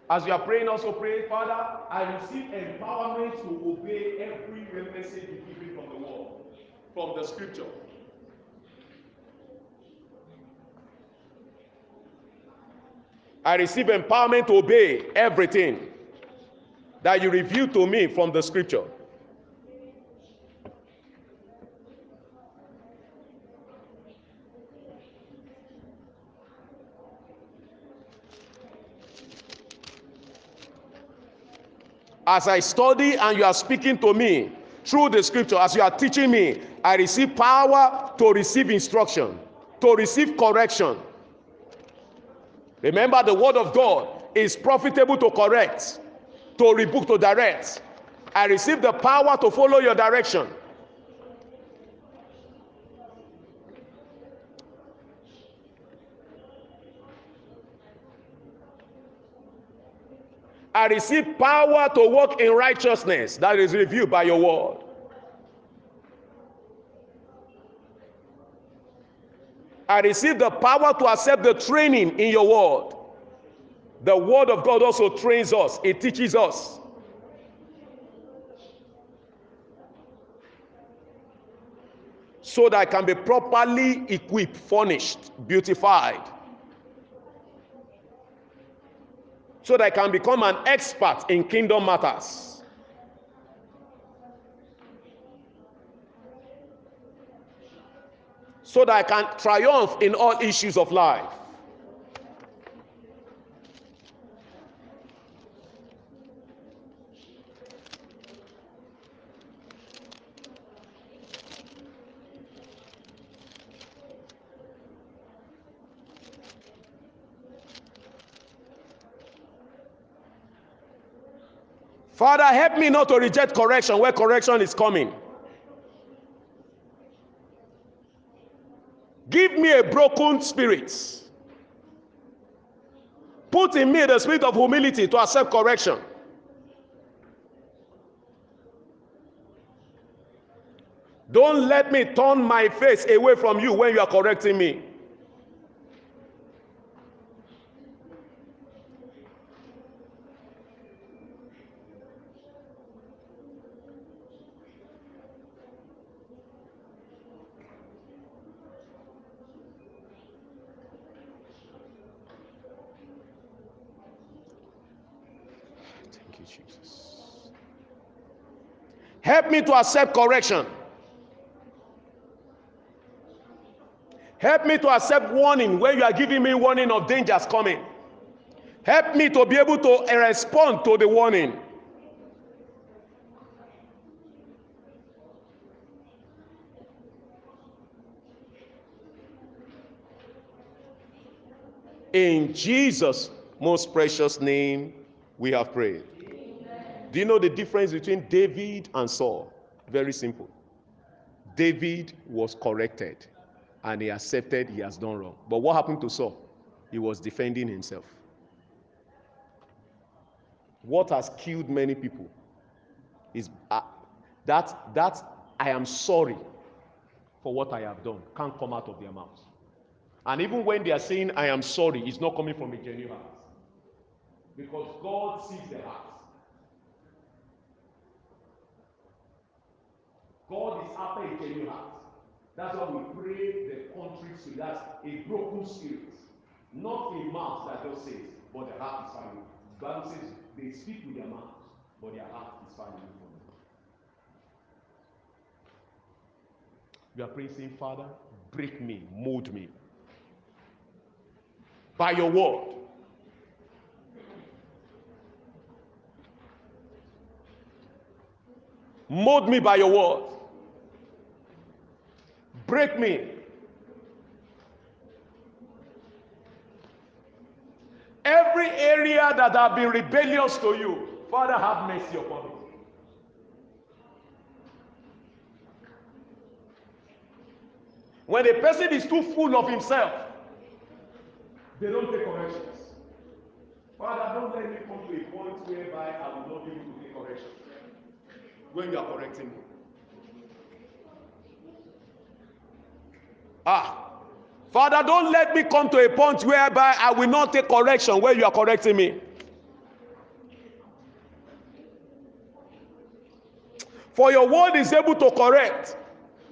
As you are praying, also pray, Father, I receive empowerment to obey every message you give me from the word, from the scripture. I receive empowerment to obey everything that you reveal to me from the scripture. As I study and you are speaking to me through the scripture, as you are teaching me, I receive power to receive instruction, to receive correction. Remember, the word of God is profitable to correct, to rebuke, to direct. I receive the power to follow your direction. I receive power to walk in righteousness that is revealed by your word. I receive the power to accept the training in your word. The word of God also trains us, it teaches us. So that I can be properly equipped, furnished, beautified. So that I can become an expert in kingdom matters. so that I can triumph in all issues of life. Father, me not to reject correction where correction is coming. Give me a broken spirit. Put in me the spirit of humility to accept correction. Don't let me turn my face away from you when you are correcting me. me to accept correction. Help me to accept warning when you are giving me warning of dangers coming. Help me to be able to respond to the warning. In Jesus' most precious name, we have prayed. Do you know the difference between David and Saul? Very simple. David was corrected and he accepted he has done wrong. But what happened to Saul? He was defending himself. What has killed many people is uh, that that I am sorry for what I have done can't come out of their mouths. And even when they are saying I am sorry, it's not coming from a genuine heart. Because God sees the heart. God is after a genuine heart. That's why we pray the contrite to That's a broken spirit. Not a mouth that just says, but the heart is Bible says they speak with their mouth, but their heart is away from them. We are praying, saying, Father, break me, mold me. By your word. Mold me by your word. Break me. Every area that I've been rebellious to you, Father, have mercy upon me. When a person is too full of himself, they don't take corrections. Father, don't let me come to a point whereby I will not be able to take correction when you are correcting me. Ah, Father, don't let me come to a point whereby I will not take correction where you are correcting me. For your word is able to correct.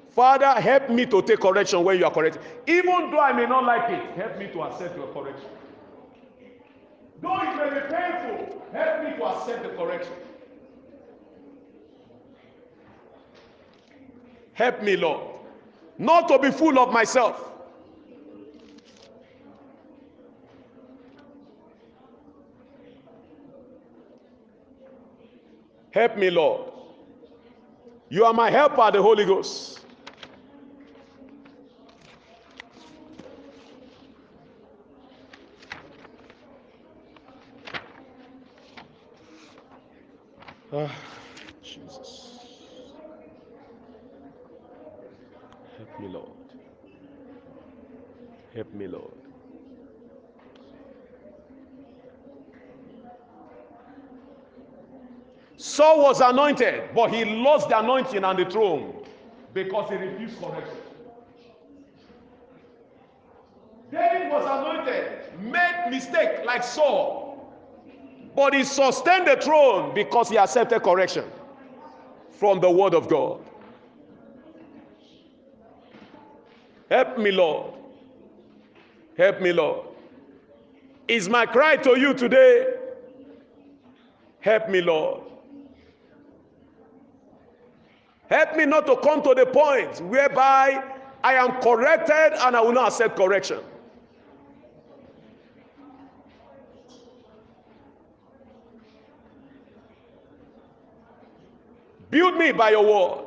Father, help me to take correction when you are correcting. Even though I may not like it, help me to accept your correction. Though it may be painful, help me to accept the correction. Help me, Lord, not to be full of myself. Help me, Lord. You are my helper, the Holy Ghost. Ah, Jesus. Help me, Lord. Help me, Lord. Saul was anointed, but he lost the anointing and the throne because he refused correction. David was anointed, made mistake like Saul, but he sustained the throne because he accepted correction from the word of God. Help me, Lord. Help me, Lord. Is my cry to you today. Help me, Lord. Help me not to come to the point whereby I am corrected and I will not accept correction. Build me by your word.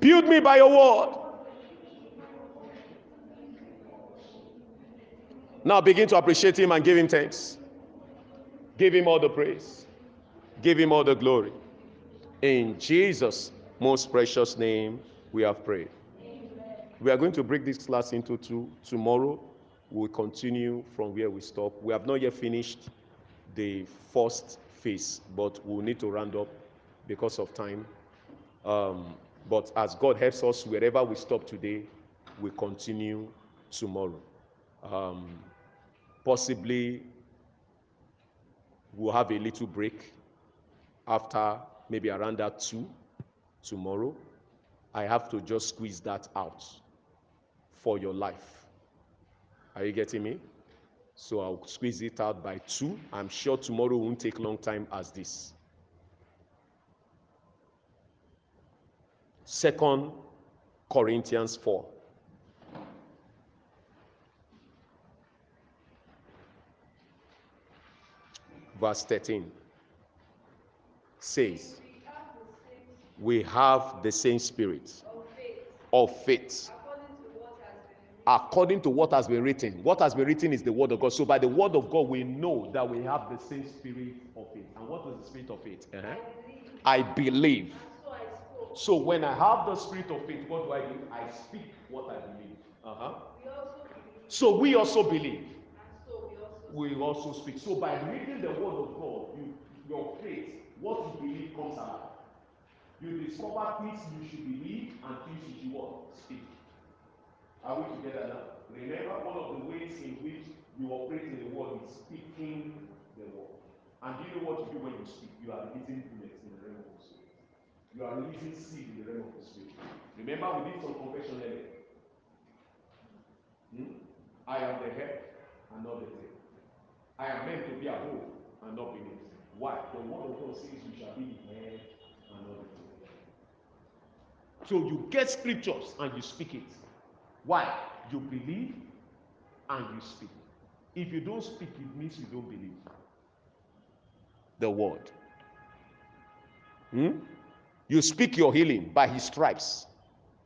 Build me by your word. Now begin to appreciate him and give him thanks. Give him all the praise. Give him all the glory. In Jesus' most precious name, we have prayed. We are going to break this class into two. Tomorrow, we'll continue from where we stop. We have not yet finished the first phase, but we'll need to round up because of time. Um, but as God helps us, wherever we stop today, we continue tomorrow. Um, possibly, we'll have a little break after maybe around that two tomorrow. I have to just squeeze that out for your life. Are you getting me? So I'll squeeze it out by two. I'm sure tomorrow won't take long time as this. Second Corinthians 4. Verse 13 says, We have the same spirit of faith, according to what has been written. What has been written is the word of God. So by the word of God, we know that we have the same spirit of faith. And what is the spirit of faith? Uh-huh. I I believe, so when I have the spirit of faith, what do I do? I speak what I believe. Uh-huh. So we also believe. We also speak. So by reading the word of God, you, your faith, what you believe comes alive. You discover things you should believe and things you should what? Speak. Are we together now? Remember, one of the ways in which you operate in the world is speaking the word. And do you know what you do when you speak? You are releasing goodness in the realm of the spirit. You are releasing seed in the realm of the spirit. Remember, we did some confession earlier. Hmm? I am the head and not the tail. I am meant to be above and not beneath. Why? The word of God says you shall be the head and not the tail. So you get scriptures and you speak it. Why? You believe and you speak. If you don't speak, it means you don't believe. The word. Hmm? You speak your healing by his stripes.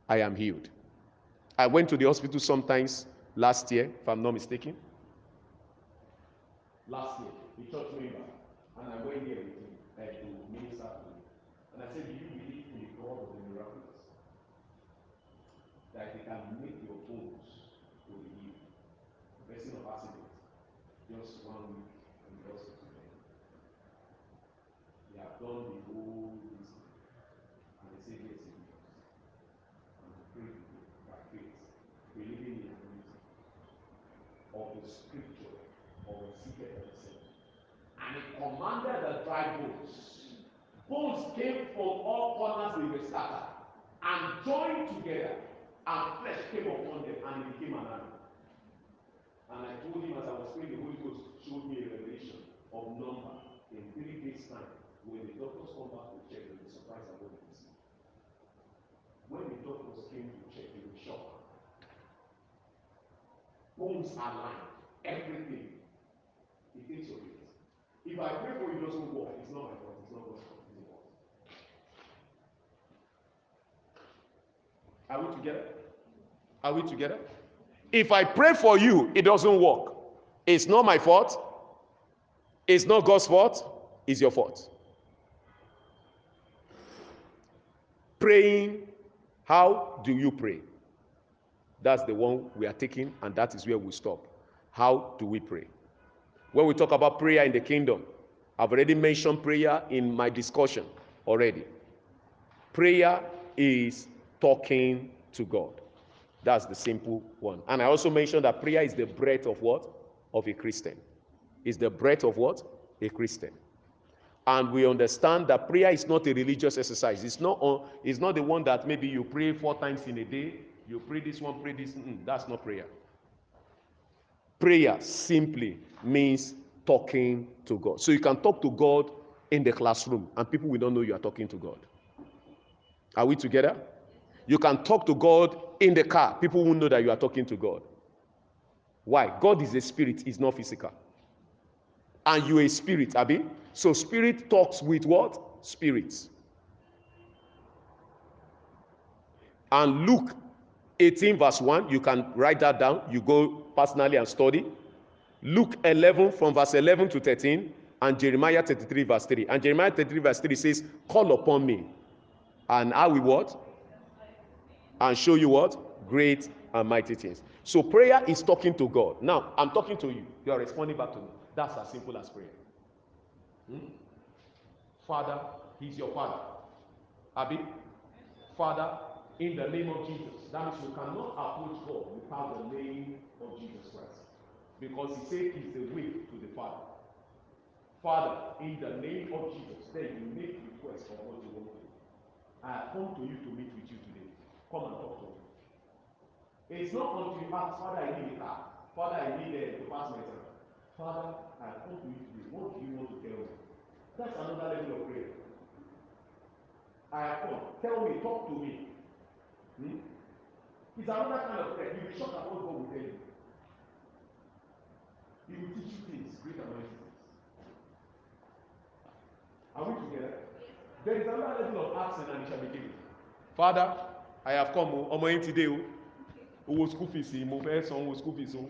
I am healed. I went to the hospital sometimes last year, if I'm not mistaken. Last year, a church member, and I went there with him uh, to minister to him. And I said, Do you corners they were scattered and joined together, and flesh came upon them, and it became an army. And I told him as I was praying, the Holy Ghost showed me a revelation of number in three days' time. When the doctors come back to check, they'll be surprised at what they see. When the doctors came to check, they were shocked. Bones aligned, everything. It takes your faith. If I pray for you, it doesn't work. It's not my fault. It's not God's fault. Are we together? Are we together? If I pray for you, it doesn't work. It's not my fault. It's not God's fault. It's your fault. Praying, how do you pray? That's the one we are taking, and that is where we stop. How do we pray? When we talk about prayer in the kingdom, I've already mentioned prayer in my discussion already. Prayer is talking to God. That's the simple one. And I also mentioned that prayer is the breath of what? Of a Christian. Is the breath of what? A Christian. And we understand that prayer is not a religious exercise. It's not, on, it's not the one that maybe you pray four times in a day, you pray this one, pray this. Mm, that's not prayer. Prayer simply means talking to God. So you can talk to God in the classroom and people will not know you are talking to God. Are we together? You can talk to God in the car. People won't know that you are talking to God. Why? God is a spirit, is not physical. And you a spirit, Abi. So spirit talks with what? Spirits. And Luke 18, verse 1, you can write that down. You go personally and study. Luke 11, from verse 11 to 13, and Jeremiah 33, verse 3. And Jeremiah 33, verse 3 says, Call upon me, and I will what? And show you what? Great and mighty things. So prayer is talking to God. Now, I'm talking to you. You are responding back to me. That's as simple as prayer. Hmm? Father, He's your Father. Abi? Father, in the name of Jesus. That means you cannot approach God without the name of Jesus Christ. Because He said He's the way to the Father. Father, in the name of Jesus, then you make request for what you want to do. I come to you to meet with you today. Come and talk to me. It's not until you ask, Father, I need a car. Father, I need uh, to pass my exam. Father, I come to you today. What do you want to tell me? That's another level of prayer. I have come. Tell me, talk to me. Hmm? It's another kind of prayer. You'll be shocked at what God will tell you. He will teach you things, great and mighty things. Are we together? There is another level of asking and it shall be given. Father, I have come, o, ọmọ yín ti dé o. owó school fees mo fẹ́ san owó school fees o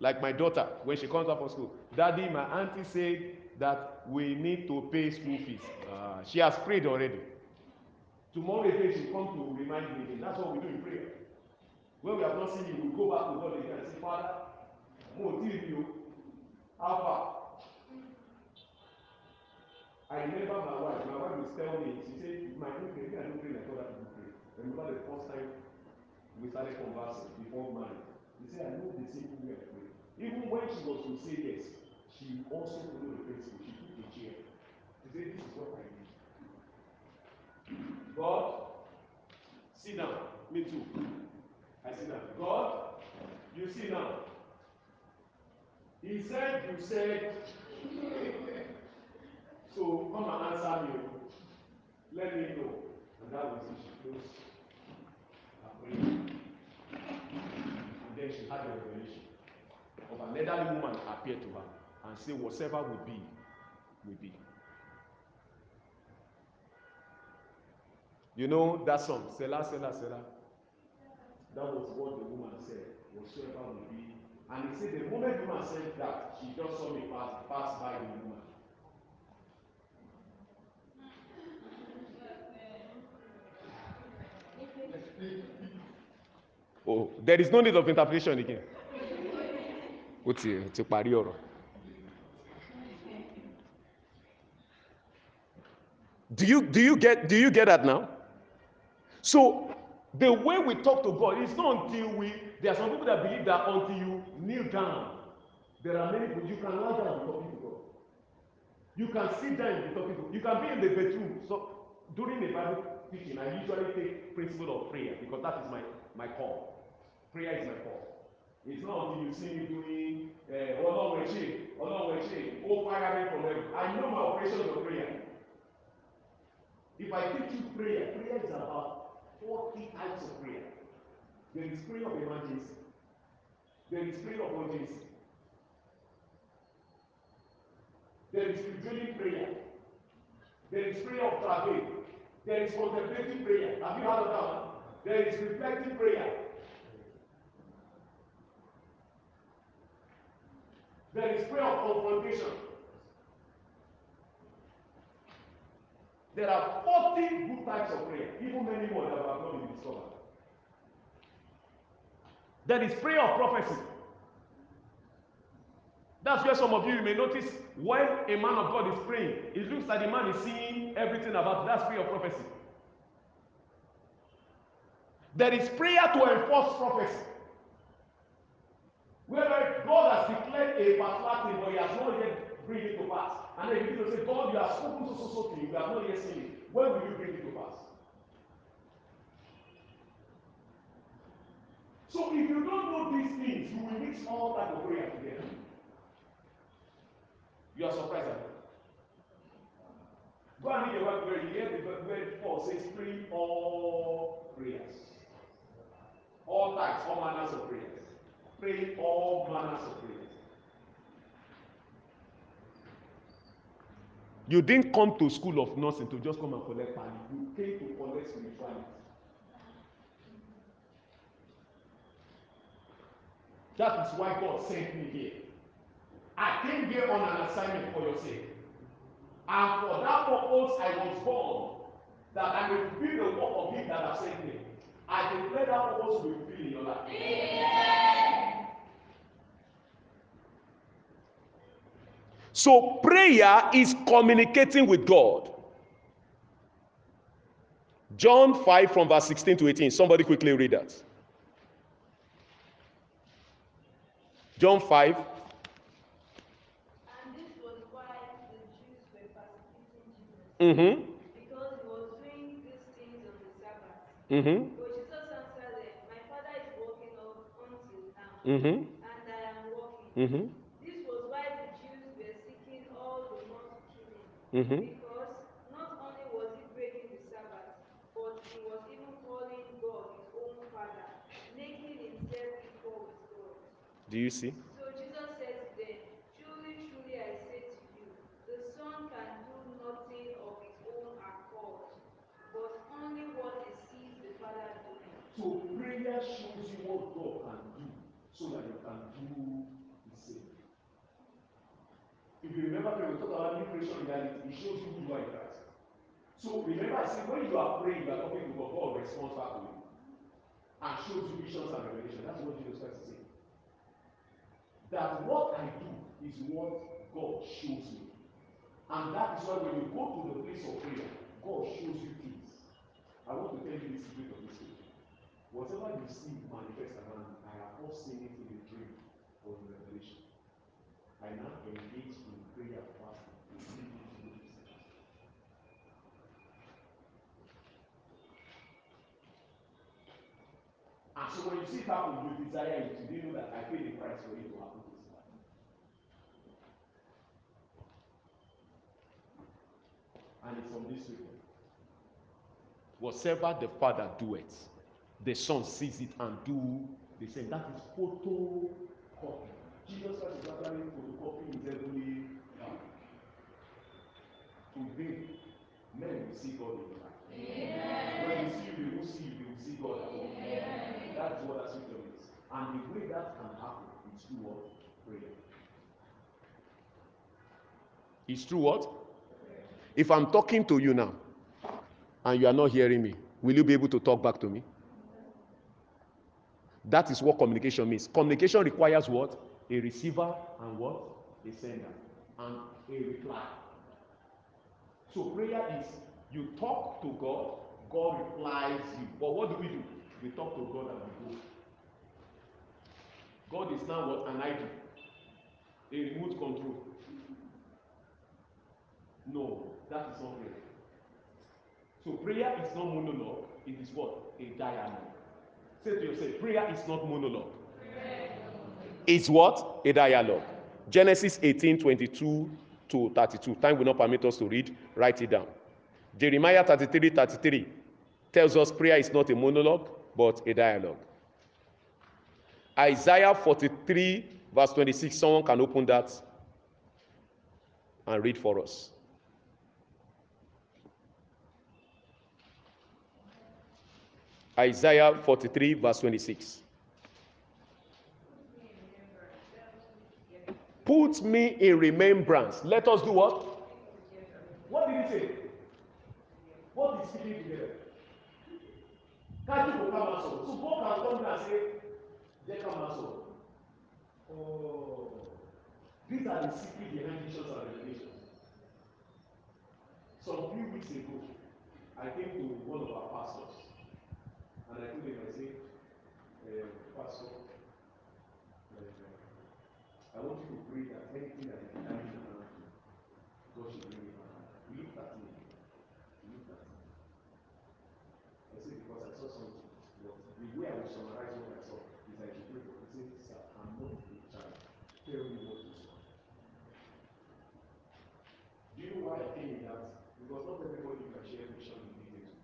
like my daughter when she comes out from school daddy my aunty say that we need to pay school fees. Uh, she has prayed already. Tomorrow again she come to remind me again. That's what we do in prayer. When we have not seen you we go back to God again and say father mo ti rí o. How far I remember my wife. My wife was tell me she say my pray me I don't pray like other people remember the first time we started conversing before marriage. She say I know the simple way I pray even when she was to say yes she also follow the principle she took a chair. She say this is what I do God sit down me too. I sit down God you sit down he said you said. So come and answer me. Let me know. And that was it she close her prayer and then she had a revelation of an elderly woman appear to her and say whatever will be will be. You know that song selah selah selah that was what the woman said whatsoever will be. And he say the moment the woman said that she just saw me pass pass by the woman oh there is no need of interpretation again. Ó ti ti parí ọ̀rọ̀. Do you do you get do you get that now? So the way we talk to God is not until we there are some people that believe that until you kneel down there are many people you can lie down and be to God you can sit down and be to you can be in the bedroom so during the Bible teaching I usually take principle of prayer because that is my my call prayer is my call it's not until you see me doing ọlọ́run ẹ̀ ṣe ọlọ́run ẹ̀ ṣe ó fire me from heaven. I know my operations of prayer. If I teach you prayer prayer is about forty types of prayer. There is prayer of emergency there is prayer of urgency there is prevailing prayer. There is prayer of travail. There is contemplative prayer. Have you heard of that one? There is reflective prayer there is prayer of confrontation. There are forty good types of prayer. Even many more that have not been discovered. There is prayer of prophecy. That's where some of you may notice when a man of God is praying it looks like the man is seeing everything about it. that's prayer of prophecy. There is prayer to enforce prophecy whereby God has declared a particular thing but he has not yet bring it to pass. And then you begin to say God you have spoken to so so thing you have not yet seen it. When will you bring it to pass? So if you don't know these things you will mix all type of prayer together. You are surprised at it go and read your bible where you hear the where Paul says pray all prayers. All types all manners of prayers pray all manners of prayers you didn't come to school of nursing to just come and collect pali you came to collect spirituality. That is why God sent me here. I came here on an assignment for your sake. And for that purpose I was born that I may fulfill the work of him that has sent me. I declare that purpose will be in your life. So prayer is communicating with God. John 5 from verse 16 to 18. Somebody quickly read that. John 5. And this was why the Jews were persecuting Jesus, Mm-hmm. because he was doing these things on the Sabbath. Mm-hmm. But Jesus answered them, My Father is working up until now, Mm-hmm. and I am working. Mm-hmm. Mm-hmm. because not only was he breaking the Sabbath, but he was even calling God his own Father, making himself equal with God. Do you see? So Jesus says to them, Truly, truly, I say to you, the Son can do nothing of his own accord, but only what he sees the Father doing. So prayer shows you what God can do so that you can do the same. If you remember when we talk about new creation reality, it shows who you are in Christ. So remember, said when you are praying, you are talking to God, God responds back to you and shows you visions and revelation. That's what Jesus Christ is saying. That what I do is what God shows me. And that is why when you go to the place of prayer, God shows you things. I want to tell you the secret of this thing. Whatever you see manifest around you, I have not seen it in a dream or in revelation. I now engage in prayer fasting And ah, so when you see it happen, you desire it. You didn't know that I paid the price for it to happen this life. And it's from this way. Whatever the Father doeth, the Son sees it and do the same. That is photo photocopy. Jesus Christ is actually photocopying his heavenly Father. Today, men will see God in your life. When you see you, they will see you, they will see God at work. That's what that scripture means. And the way that can happen is through what? Prayer. It's true what? If I'm talking to you now and you are not hearing me, will you be able to talk back to me? That is what communication means. Communication requires what? A receiver and what? A sender and a reply. So prayer is you talk to God, God replies you. But what do we do? We talk to God and we go. God is now what? An idol. A remote control. No, that is not prayer. So prayer is not monologue, it is what? A dialogue. Say to yourself, prayer is not monologue. It's what? A dialogue. Genesis 18 22 to 32. Time will not permit us to read. Write it down. Jeremiah 33 33 tells us prayer is not a monologue, but a dialogue. Isaiah 43, verse 26. Someone can open that and read for us. Isaiah 43, verse 26. Put me in remembrance. Let us do what did he say? What is speaking together? Kájú kò ká máa sọ̀rọ̀. So God can come down and say, jẹ́ ká máa sọ̀rọ̀. Oh, these are the secret behind visions and revelations. Some few weeks ago, I came to one of our pastors and I told him, I say, uh, Pastor, uh, I want you to pray that anything that is carrying around you, God should bring it back. He looked at me. He looked at me. I said, because I saw something. But the way I will summarize what I saw is I should pray for He said, Sir, I'm not a child. Tell me what you saw. Do you know why I came in that? Because not everybody can share vision in details.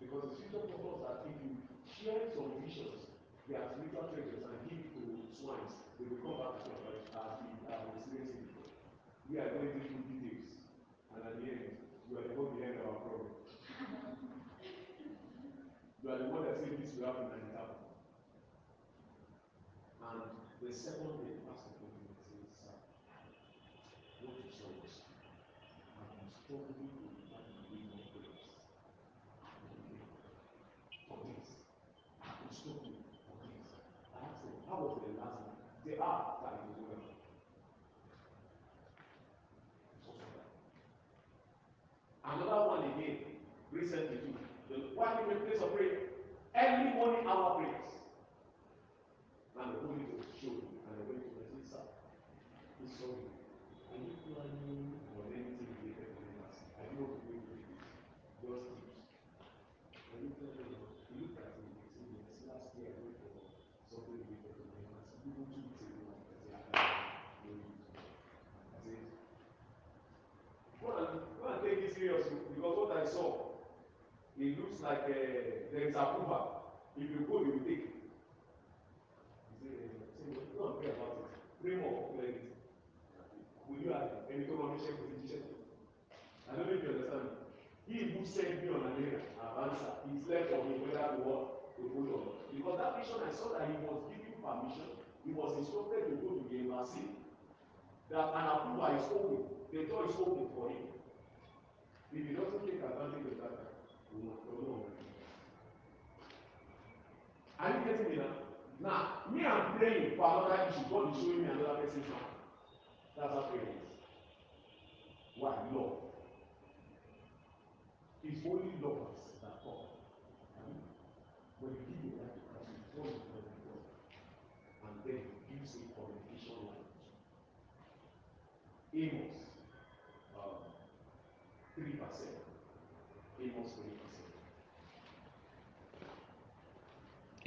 Because the scripture tells us that if you share some visions, they are spiritual treasures and give to swines, they will come back to your life as we have experienced it before. We are going into details, and at the end, you are the one behind our problem. you are the one that said this will happen and it happened. And the second is approval. If you go, you will take. Said, say, go and pray about it. Pray more, let it. Will you add any combination position? I don't know if you understand. He who sent me on an errand, I've answered. It's left for me whether to what to follow or not. Because that vision, I saw that he was giving permission. He was instructed to go to the embassy. That an approval is open. The door is open for him. If he doesn't take advantage of that, we not know. Are you getting me now? Now, me, I'm praying for another issue. God is showing me another person's hand. That's how prayer is. Why? Love. It's only lovers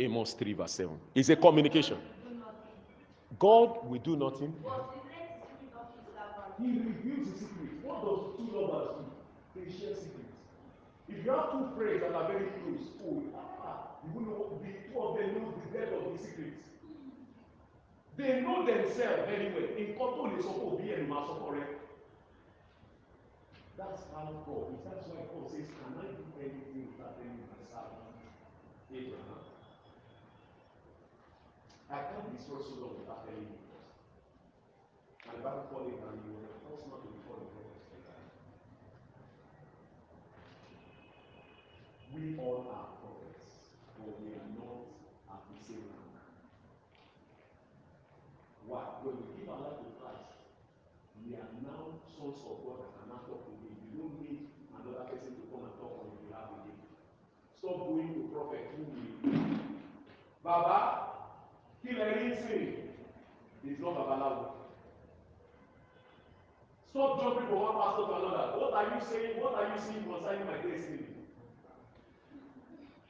Amos 3, verse 7. It's a communication. God will do nothing. He reveals his secret. What does two lovers do? They share secrets. If you have two friends that are very close, oh, ah, you will know the two of them know the depth of the secrets. They know themselves very well. In tó lè sọ pé òbí ẹ̀ ló máa sọ That's how God is. That's why God says, Can I do anything without servant Abraham? I can't destroy Sodom without telling you first. And the Bible called Abraham, you were the first man to be called the prophet. We all are prophets, but we are not at the same rank. Why? When we give our life to Christ, we are now sons of God that can now talk to him. You don't need another person to come and talk on your behalf again. Stop going to prophet who will. Baba, kí lè rí? It's not babaláwo. Stop jumping from one pastor to another. What are you saying? What are you saying concerning my destiny?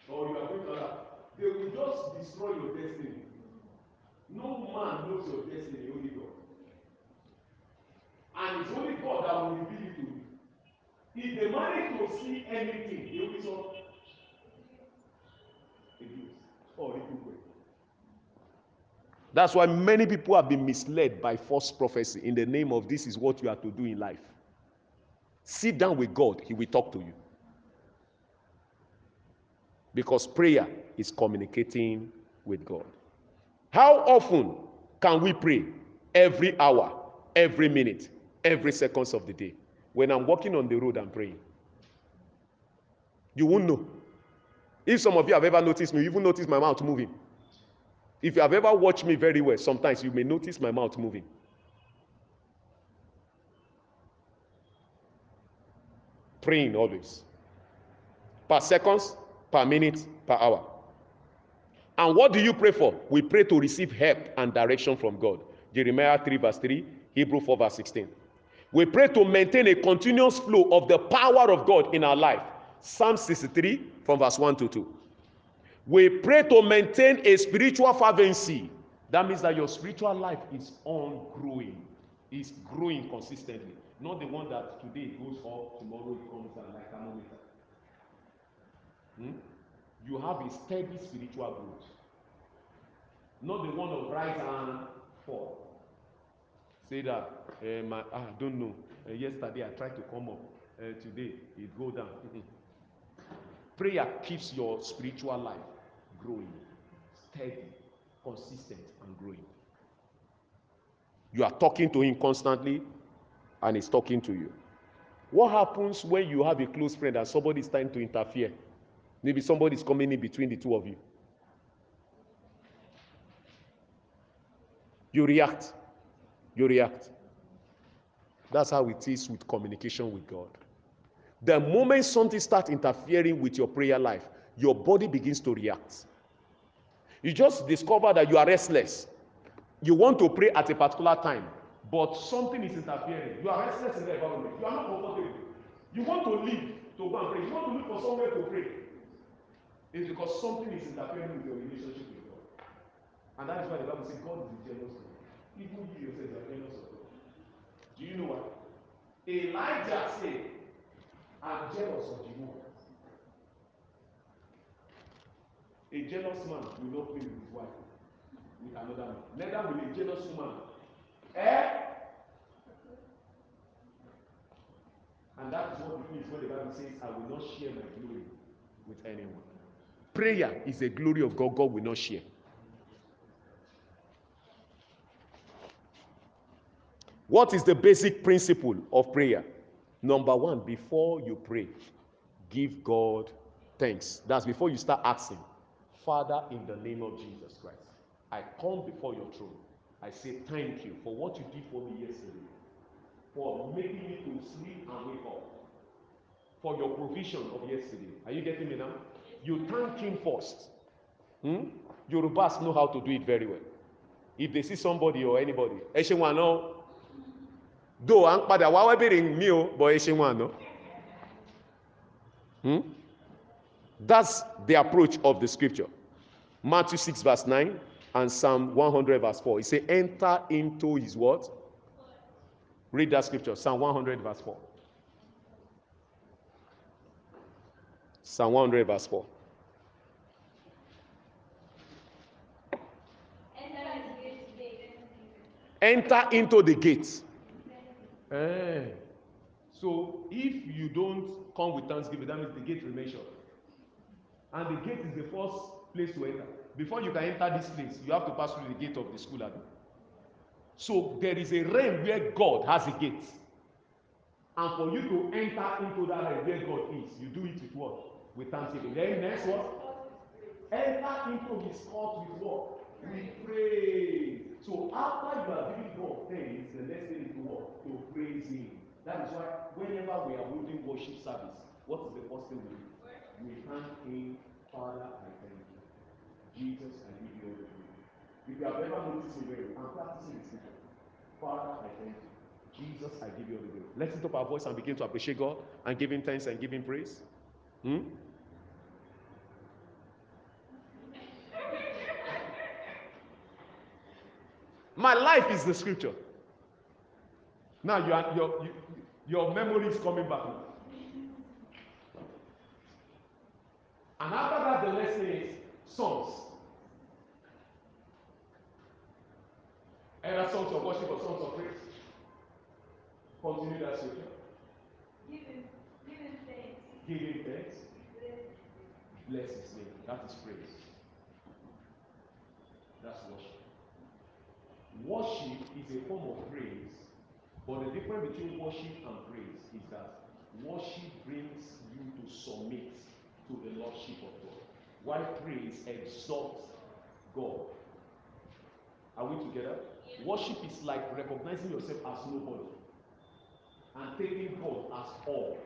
Or you are going to that. They will just destroy your destiny. No man knows your destiny, only God. And it's only God that will reveal it to you. If they manage to see anything, they will solve abuse or recuperate. That's why many people have been misled by false prophecy in the name of this is what you are to do in life. Sit down with God, He will talk to you. Because prayer is communicating with God. How often can we pray? Every hour, every minute, every seconds of the day. When I'm walking on the road, I'm praying. You won't know. If some of you have ever noticed me, you even notice my mouth moving. If you have ever watched me very well, sometimes you may notice my mouth moving. Praying always. Per seconds, per minute, per hour. And what do you pray for? We pray to receive help and direction from God. Jeremiah 3, verse 3, Hebrew 4, verse 16. We pray to maintain a continuous flow of the power of God in our life. Psalm 63, from verse 1 to 2. We pray to maintain a spiritual fervency. That means that your spiritual life is ongoing, is growing consistently. Not the one that today goes up, tomorrow it comes down like thermometer. Hmm? You have a steady spiritual growth. Not the one of rise and fall. Say that, um, I, I don't know. Uh, yesterday I tried to come up. Uh, today it go down. Prayer keeps your spiritual life growing, steady, consistent, and growing. You are talking to Him constantly, and He's talking to you. What happens when you have a close friend and somebody is trying to interfere? Maybe somebody is coming in between the two of you. You react. You react. That's how it is with communication with God. The moment something starts interfering with your prayer life, your body begins to react. You just discover that you are restless. You want to pray at a particular time, but something is interfering. You are restless in the environment. You are not comfortable. You want to leave to go and pray. You want to look for somewhere to pray. It's because something is interfering with your relationship with God. And that is why the Bible says God is jealous God. Even you yourself are jealous of God. Do you know what? Elijah said, I'm jealous of Jehovah. A jealous man will not play with his wife, with another man. Neither will a jealous woman. Eh? And And that is what it means when the Bible says, I will not share my glory with anyone. Prayer is a glory of God, God will not share. What is the basic principle of prayer? Number one, before you pray, give God thanks. That's before you start asking. Father, in the name of Jesus Christ, I come before your throne. I say thank you for what you did for me yesterday, for making me to sleep and wake up, for your provision of yesterday. Are you getting me now? You thank him first. Hmm? Yorubas know how to do it very well. If they see somebody or anybody, though à ń padà wá wá mi o but ẹ ṣe wọn àná. Hmm? That's the approach of the scripture. Matthew 6, verse 9 and Psalm 100, verse 4. He said, Enter into his what? Read that scripture. Psalm 100, verse 4. Psalm 100, verse 4. Enter into the gates. Eh. So if you don't come with thanksgiving, that means the gate remains shut. And the gate is the first place to enter. Before you can enter this place, you have to pass through the gate of the school. So there is a realm where God has a gate. And for you to enter into that realm where God is, you do it with what? With thanksgiving. Then next what? Enter into his court with what? With praise. So after you are giving God thanks, the next thing is to what? To praise him. That is why whenever we are holding worship service, what is the first thing we do? We thank him, Father, I thank you. Jesus, I give you all the glory. If you have ever noticed me well, I'm practicing this scripture. Father, I thank you. Jesus, I give you all the glory. Let's lift up our voice and begin to appreciate God and give him thanks and give him praise. Hmm? My life is the scripture. Now you are, your, you, your memory is coming back. And after that, the next thing is songs. Either songs of worship or songs of praise. Continue that scripture. Giving, giving thanks. Giving thanks. Bless his name. That is praise. That's worship. Worship is a form of praise, but the difference between worship and praise is that worship brings you to submit to the lordship of God, while praise exalts God. Are we together? Worship is like recognizing yourself as nobody and taking God as all.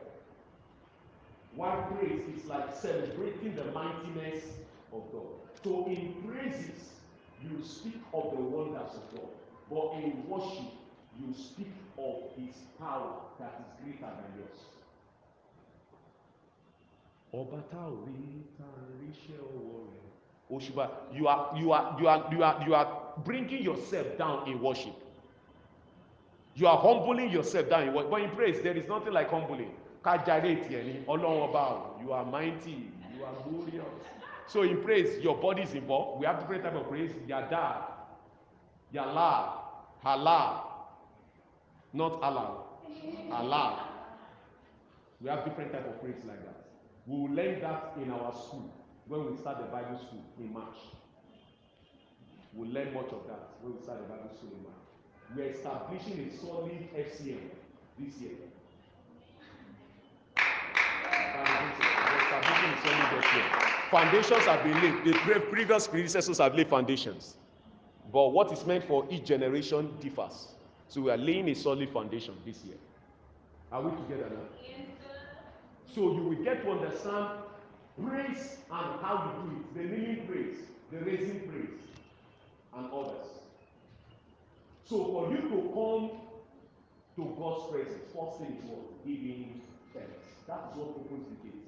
While praise is like celebrating the mightiness of God. So in praises, you speak of the wonders of God. But in worship, you speak of his power that is greater than yours. Ọba tá ò rí tá a ọwọ́ rẹ̀. Òṣùbà, you are you are you are you are you are bringing yourself down in worship. You are humbling yourself down in worship. But in praise, there is nothing like humbling. Kájàre tiẹ̀ ni Ọlọ́run ọba o, you are mighty, you are glorious. So in praise, your body is involved. We have different type of praise. Yada, Yala, Hala, not Allah, Allah. We have different type of praise like that. We will learn that in our school when we start the Bible school in March. We'll learn much of that when we start the Bible school in March. We're establishing a solid FCM this year. We're establishing a solid FCM. Foundations have been laid. The previous predecessors have laid foundations. But what is meant for each generation differs. So we are laying a solid foundation this year. Are we together now? So you will get to understand praise and how you do it. The kneeling praise, the raising praise, and others. So for you to come to God's presence, first thing is what? Giving thanks. That is what opens the gates.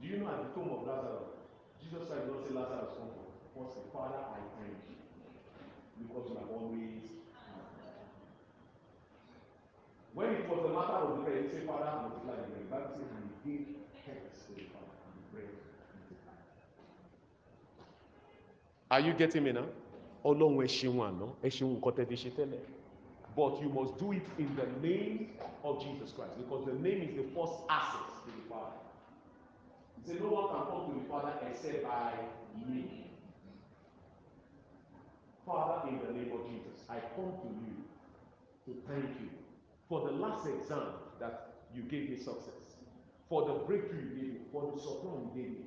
Do you know at the tomb of Lazarus, Jesus Christ not say Lazarus come forth. First, say, Father, I thank you because you have always had me." When it was the matter of the bread, he said, Father, multiply the bread. Bible says, and he gave to the Father and the bread multiplied. Are you getting me now? Ọlọ́run ẹ ṣeun àná, ẹ ṣeun nǹkan tẹ́ ti ṣe tẹ́lẹ̀. But you must do it in the name of Jesus Christ because the name is the first access to the Father. Said, No one can come to the Father except by me. Father, in the name of Jesus, I come to you to thank you for the last exam that you gave me success, for the breakthrough you gave me, for the support you gave me,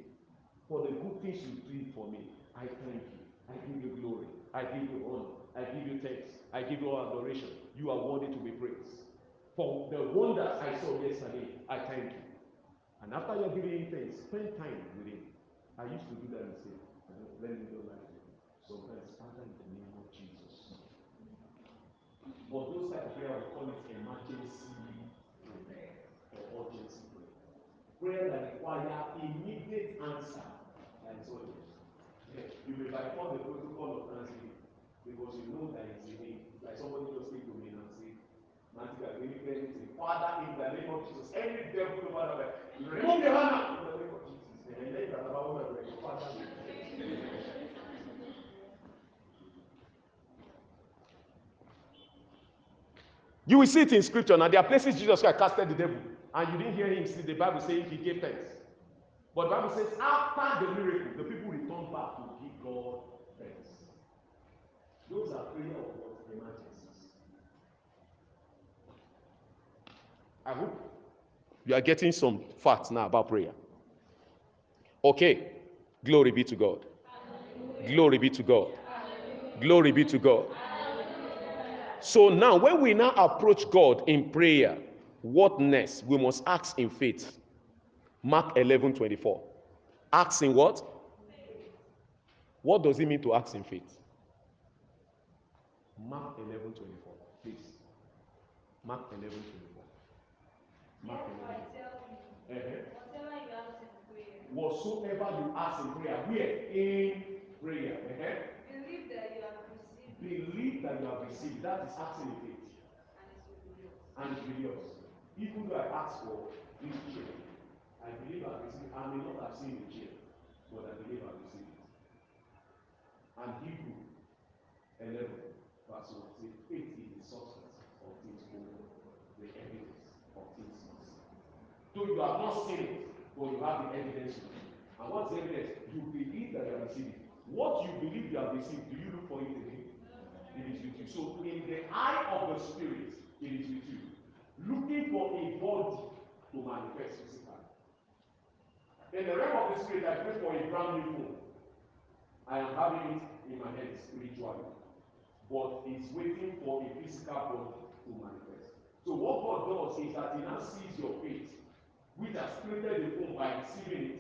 for the good things you did for me. I thank you. I give you glory. I give you honor. I give you thanks. I give you all adoration. You are worthy to be praised. For the wonders I saw yesterday, I thank you. And after you're giving thanks, spend time with him. I used to do that mistake. Let me go like Sometimes, Father, in the name of Jesus. But those type of prayer, we call it emergency prayer or urgency prayer. Prayer that require immediate answer. That is what. Yeah. You may bypass the protocol of thanksgiving because you know that it's a need. Like somebody just came to me and Matthew, I really get anything. Father, in the name of Jesus, any devil over the remove your hand in the name of Jesus. You are about one of the Father. You will see it in scripture. Now, there are places Jesus Christ casted the devil, and you didn't hear him see the Bible saying he gave thanks. But the Bible says, after the miracle, the people returned back to give God thanks. Those are prayer of what? Emergencies. I hope you are getting some facts now about prayer. Okay. Glory be to God. Glory be to God. Glory be to God. So now, when we now approach God in prayer, what next? We must ask in faith. Mark 11 24. Ask in what? What does it mean to ask in faith? Mark 11 24. Please. Mark 11 24. In prayer, Whatsoever you ask in prayer, where? In prayer. Uh-huh. believe that you have received Believe that you have received. That is asking in faith. and it's yours. Even though I ask for this chair, I believe I've received I may not have seen the chair, but I believe I've received it. And Hebrew 11, verse 1 says, faith is the substance of things hoped for, the evidence of things not seen. Though you have not seen it, but you have the evidence with you. And what's the evidence? You believe that you have received it. What you believe you have received, do you look for it again? It is with you. So in the eye of the spirit, it is with you. Looking for a body to manifest physically. In the realm of the spirit, I pray for a brand new phone. I am having it in my head spiritually. But it's waiting for a physical body to manifest. So what God does is that He now sees your faith, which has created the phone by receiving it.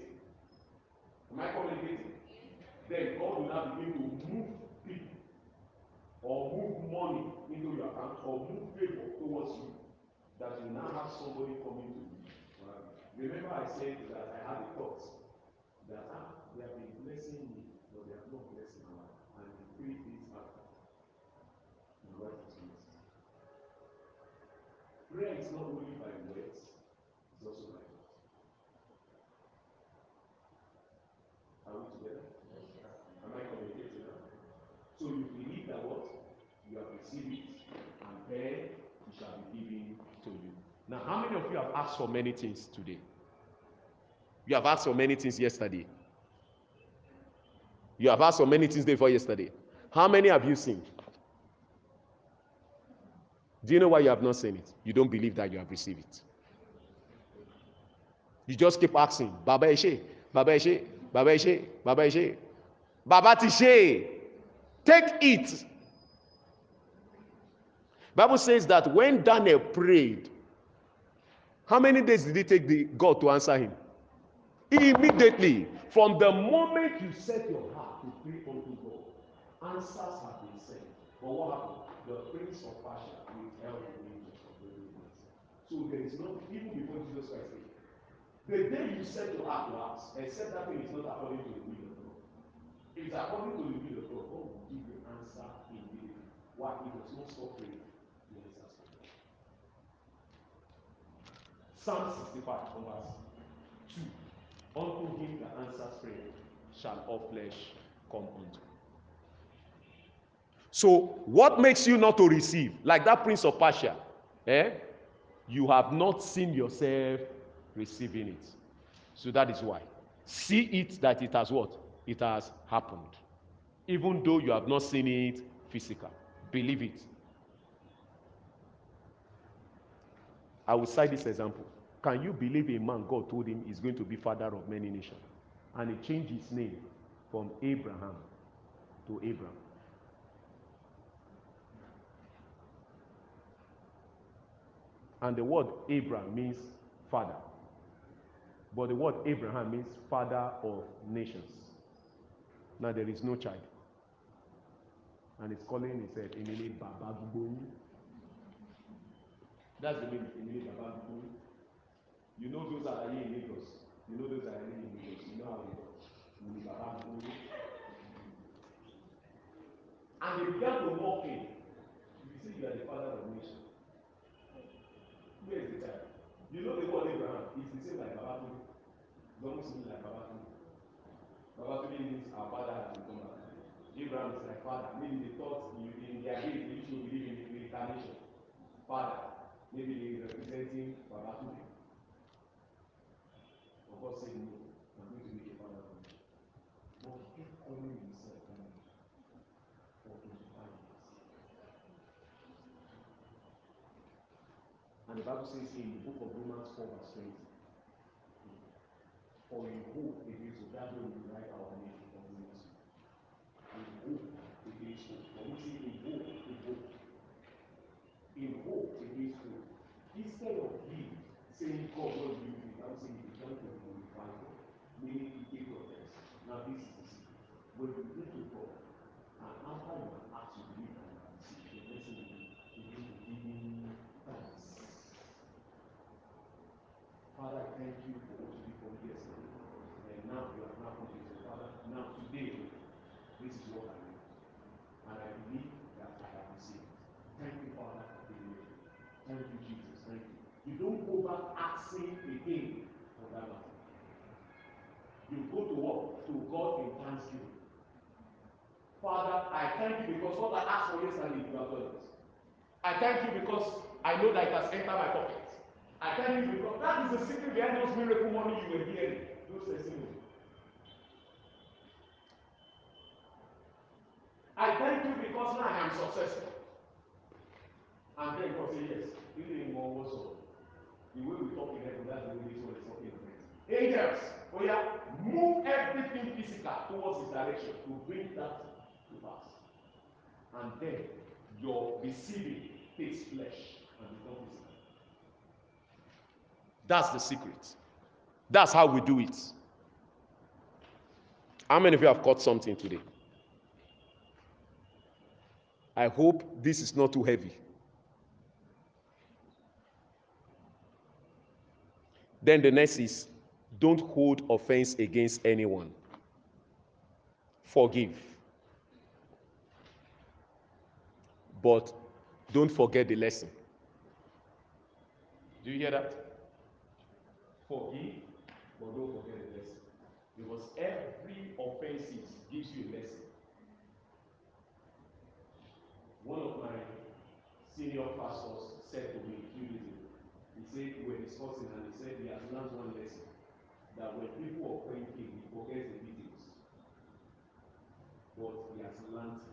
Am I communicating? Then God will now begin to move people or move money into your account or move favor towards you that you now have somebody coming to you. Remember I said that I had a thought that ah, they have been blessing me, but they have not blessed my life. And the faith is after. My wife is blessed. Prayer is not only how many of you have asked for many things today? You have asked for many things yesterday. You have asked for many things before yesterday. How many have you seen? Do you know why you have not seen it? You don't believe that you have received it. You just keep asking, Baba Eshe, Baba Eshe, Baba Eshe, Baba Eshe. Baba Tishe, take it. Bible says that when Daniel prayed, how many days did it take the God to answer him? Immediately, from the moment you set your heart to pray unto God, answers have been sent. But what happened? The prince of Persia withheld the angels the Lord. So there is no, even before Jesus Christ came, the day you set your heart to ask, except that thing is not according to the will of God. If it's according to the will of God, God will give you answer immediately. Why? He does not stop praying. He answers prayer. Psalm 65, from verse 2. Unto him that answers prayer shall all flesh come unto. So, what makes you not to receive? Like that prince of Persia, eh? You have not seen yourself receiving it. So that is why. See it that it has what? It has happened. Even though you have not seen it physical. Believe it. I will cite this example. Can you believe a man God told him is going to be father of many nations? And he changed his name from Abram to Abraham. And the word Abram means father. But the word Abraham means father of nations. Now there is no child. And he's calling himself Emile Baba Gbogbo. That's the name, Emile Baba Gbogbo. You know those are in Lagos. You know those are in Lagos. You know how goes. Emile Baba Gbogbo. And they began to walk in. You see, you are the father of nations. Where is the child? You know the word Abraham is the same like Babatunde. It's almost similar like Babatunde. Babatunde means our father has become back. Abraham is like father. Maybe they thought in, in their days they to believe in the reincarnation. Father. Maybe representing Babatunde. But God said no. I'm going to make a father of you. But he kept calling himself for 25 years. And the Bible says in saying, God, what do you do? I would say, you began to glorify God. Meaning, take your. Now, this is the secret. When you get to God, and after you have asked you believe Father, I thank you because what I asked for yesterday, you have done it. I thank you because I know that it has entered my pocket. I thank you because that is the secret behind those miracle money you were hearing. Those testimonies. I thank you because now I am successful. And then God say yes. Even more also. The way we talk in heaven, that's the way this one is talking in earth. Angels, oh yeah, move everything physical towards his direction to bring that And then your receiving takes flesh and becomes. That's the secret. That's how we do it. How many of you have caught something today? I hope this is not too heavy. Then the next is don't hold offense against anyone. Forgive. But don't forget the lesson. Do you hear that? Forgive, but don't forget the lesson. Because every offense gives you a lesson. One of my senior pastors said to me a few days ago, he said we were discussing and he said he has learned one lesson that when people offend him, he forgets the details. But he has learned.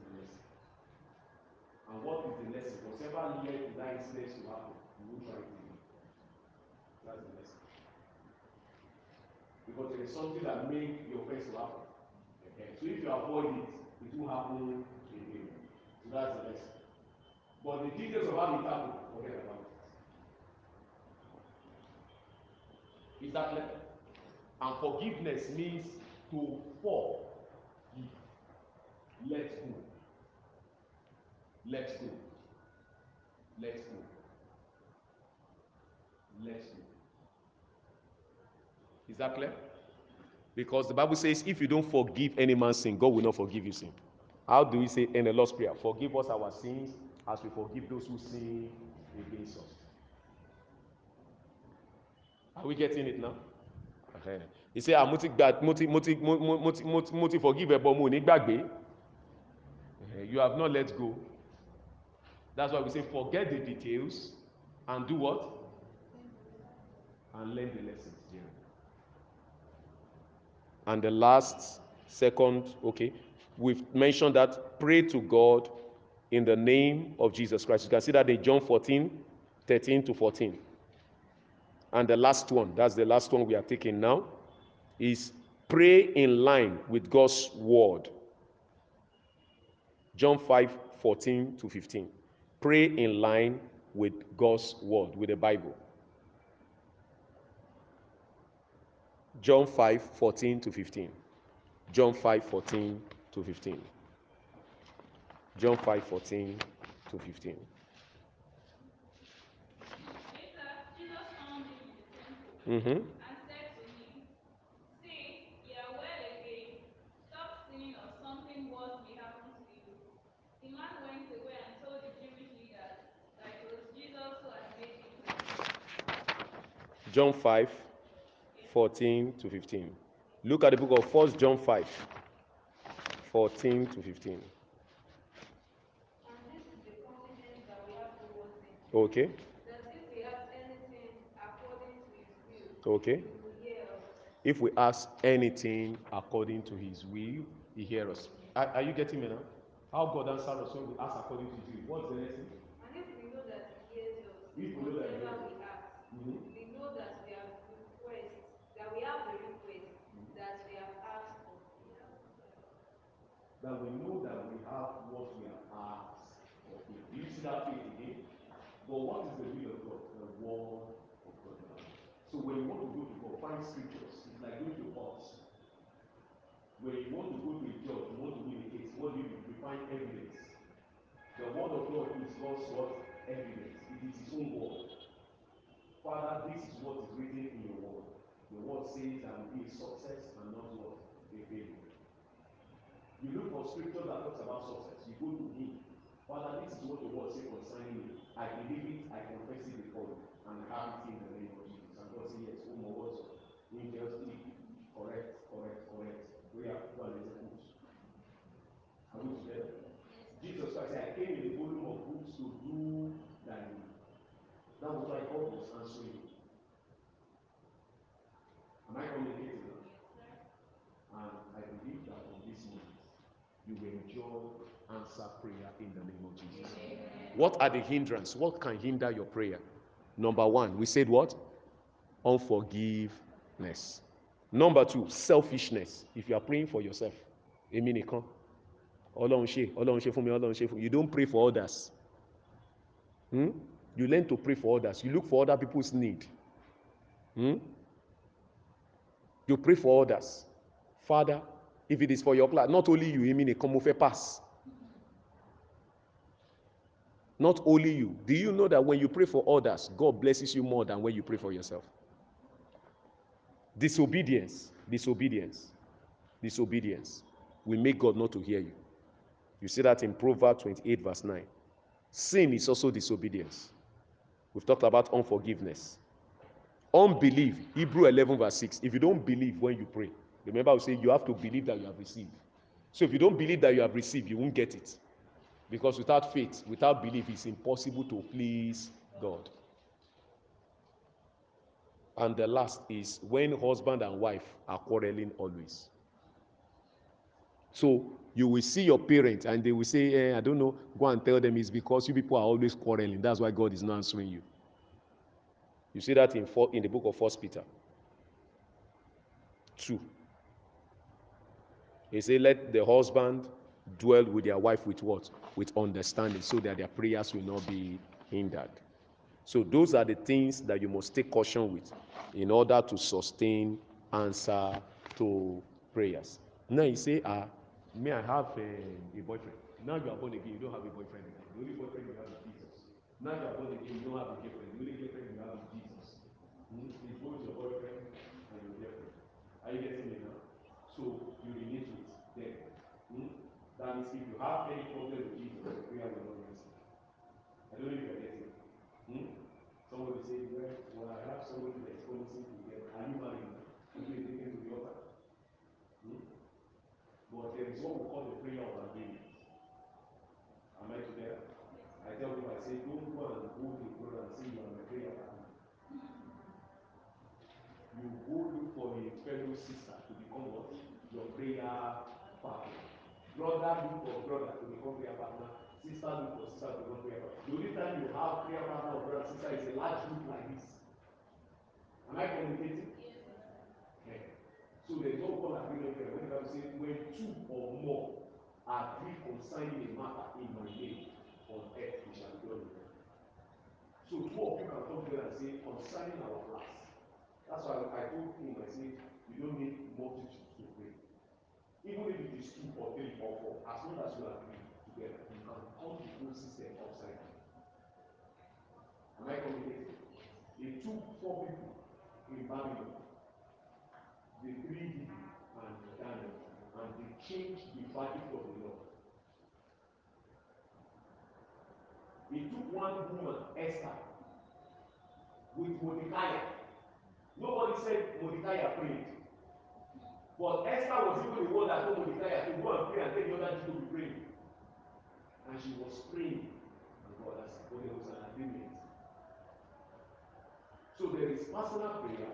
And what is the lesson? Whatever led to that incident to happen, you won't try it again. That's the lesson. Because there is something that made offense to happen. Okay. So if you avoid it, it will happen again. So that's the lesson. But the details of how it happened, forget about it. Is that clear? And forgiveness means to forgive. Let go. Let go. Let's go. Let's go. Is that clear? Because the Bible says, if you don't forgive any man's sin, God will not forgive you sin. How do we say in the Lord's Prayer? Forgive us our sins as we forgive those who sin against us. Are we getting it now? Uh-huh. He say, ah, mo ti gba mo forgive you have not let go. That's why we say forget the details and do what? And learn the lessons. Yeah. And the last, second, okay, we've mentioned that pray to God in the name of Jesus Christ. You can see that in John 14, 13 to 14. And the last one, that's the last one we are taking now, is pray in line with God's word. John 5, 14 to 15. Pray in line with God's word, with the Bible. John 5, 14 to 15. John 5, 14 to 15. John 5, 14 to 15. Mm-hmm. and said to him, See, ye are well again. Stop sinning or something worse may happen to you. The man went away and told the Jewish leaders that it was Jesus who had made him. John 5, 14 to 15. Look at the book of 1 John 5, 14 to 15. And this is the confidence that we have towards him, Okay, okay. us. If we ask anything according to his will, he hears us. Are, are you getting me now? How God answers us when we ask according to his will. What's the next thing? And if we know that he hears us, If we know that he hears we ask, Mhm. we know that we have request, that we have the request that we have asked for. That we know that we have what we have asked of. Do you see that faith again? But what is the will of God? The word of God. So when you want to go to God, find scriptures. It's like going to court. When you want to go to a judge, you want to win a case, what do you do? You find evidence. The word of God is God's what? Evidence. It is his own word. Father, this is what is written in your word. The word says that will be a success and not what? A failure. You look for scripture that talks about success. You go to him. Father, this is what the word says concerning me. I believe it, I confess it before you, and have it in the name of Jesus. And God says, Yes, oh my words, angels speak. Correct, correct, correct. We are go and execute. Are we together? Jesus Christ said, I came in the volume of books to do thy will. That was why God was answering. Am I communicating you will enjoy answer prayer in the name of Jesus. What are the hindrance? What can hinder your prayer? Number one, we said what? Unforgiveness. Number two, selfishness. If you are praying for yourself, èmi nìkan. Ọlọ́run ṣe, Ọlọ́run ṣe fún mi, Ọlọ́run ṣe fún mi. You don't pray for others. Hmm? You learn to pray for others. You look for other people's need. Hmm? You pray for others. Father, if it is for your class, not only you, èmi come mo fẹ́ pass. Not only you. Do you know that when you pray for others, God blesses you more than when you pray for yourself? Disobedience, disobedience, disobedience will make God not to hear you. You see that in Proverbs 28, verse 9. Sin is also disobedience. We've talked about unforgiveness. Unbelief, Hebrew 11, verse 6. If you don't believe when you pray, remember we say you have to believe that you have received. So if you don't believe that you have received, you won't get it. Because without faith, without belief, it's impossible to please God. And the last is when husband and wife are quarreling always. So you will see your parents and they will say, eh, I don't know, go and tell them it's because you people are always quarreling. That's why God is not answering you. You see that in, in the book of First Peter 2. He said, Let the husband dwell with their wife with what? With understanding, so that their prayers will not be hindered. So those are the things that you must take caution with in order to sustain answer to prayers. Now you say, ah, may I have a, a boyfriend? Now you are born again, you don't have a boyfriend. The only boyfriend you have is Jesus. Now you are born again, you don't have a girlfriend. The only girlfriend you have is Jesus. Hmm? It's both your boyfriend and your girlfriend. Are you getting me now? So you relate with them. Hmm? That means if you have any problem with Jesus, prayer will not be answered. I don't know if you are getting me. Hmm? Somebody say, well, well, I have somebody that's promising to get. Are you married? Will you be taken to the altar? Hmm? But there is what we call the prayer of agreement. Am I together? I tell people, I say, don't go and go to brother and say you are my prayer. You go look for a fellow sister to what? Your prayer partner. Brother look for brother to become prayer partner. Sister look for sister to become prayer partner. The only time you have prayer partner or brother sister is a large group like this. Am I communicating? Yeah. So there's no call agreement there. When God say when two or more agree concerning a matter in my name on earth, it shall be done in heaven. So two of you can come together and say concerning our class. That's why I told him, I said, you don't need multitudes to pray. Even if it is two or three or four, as long as you agree together, you can turn the whole system upside down. Am I communicating? It took four people in Babylon, the three Hebrew and Daniel, and they changed the verdict of the law. It took one woman, Esther, with Mordecai. Nobody said Mordecai prayed. But Esther was even the one that told Mordecai to go and pray and tell the other people to praying. And she was praying. And God answered. But there was an agreement. So there is personal prayer.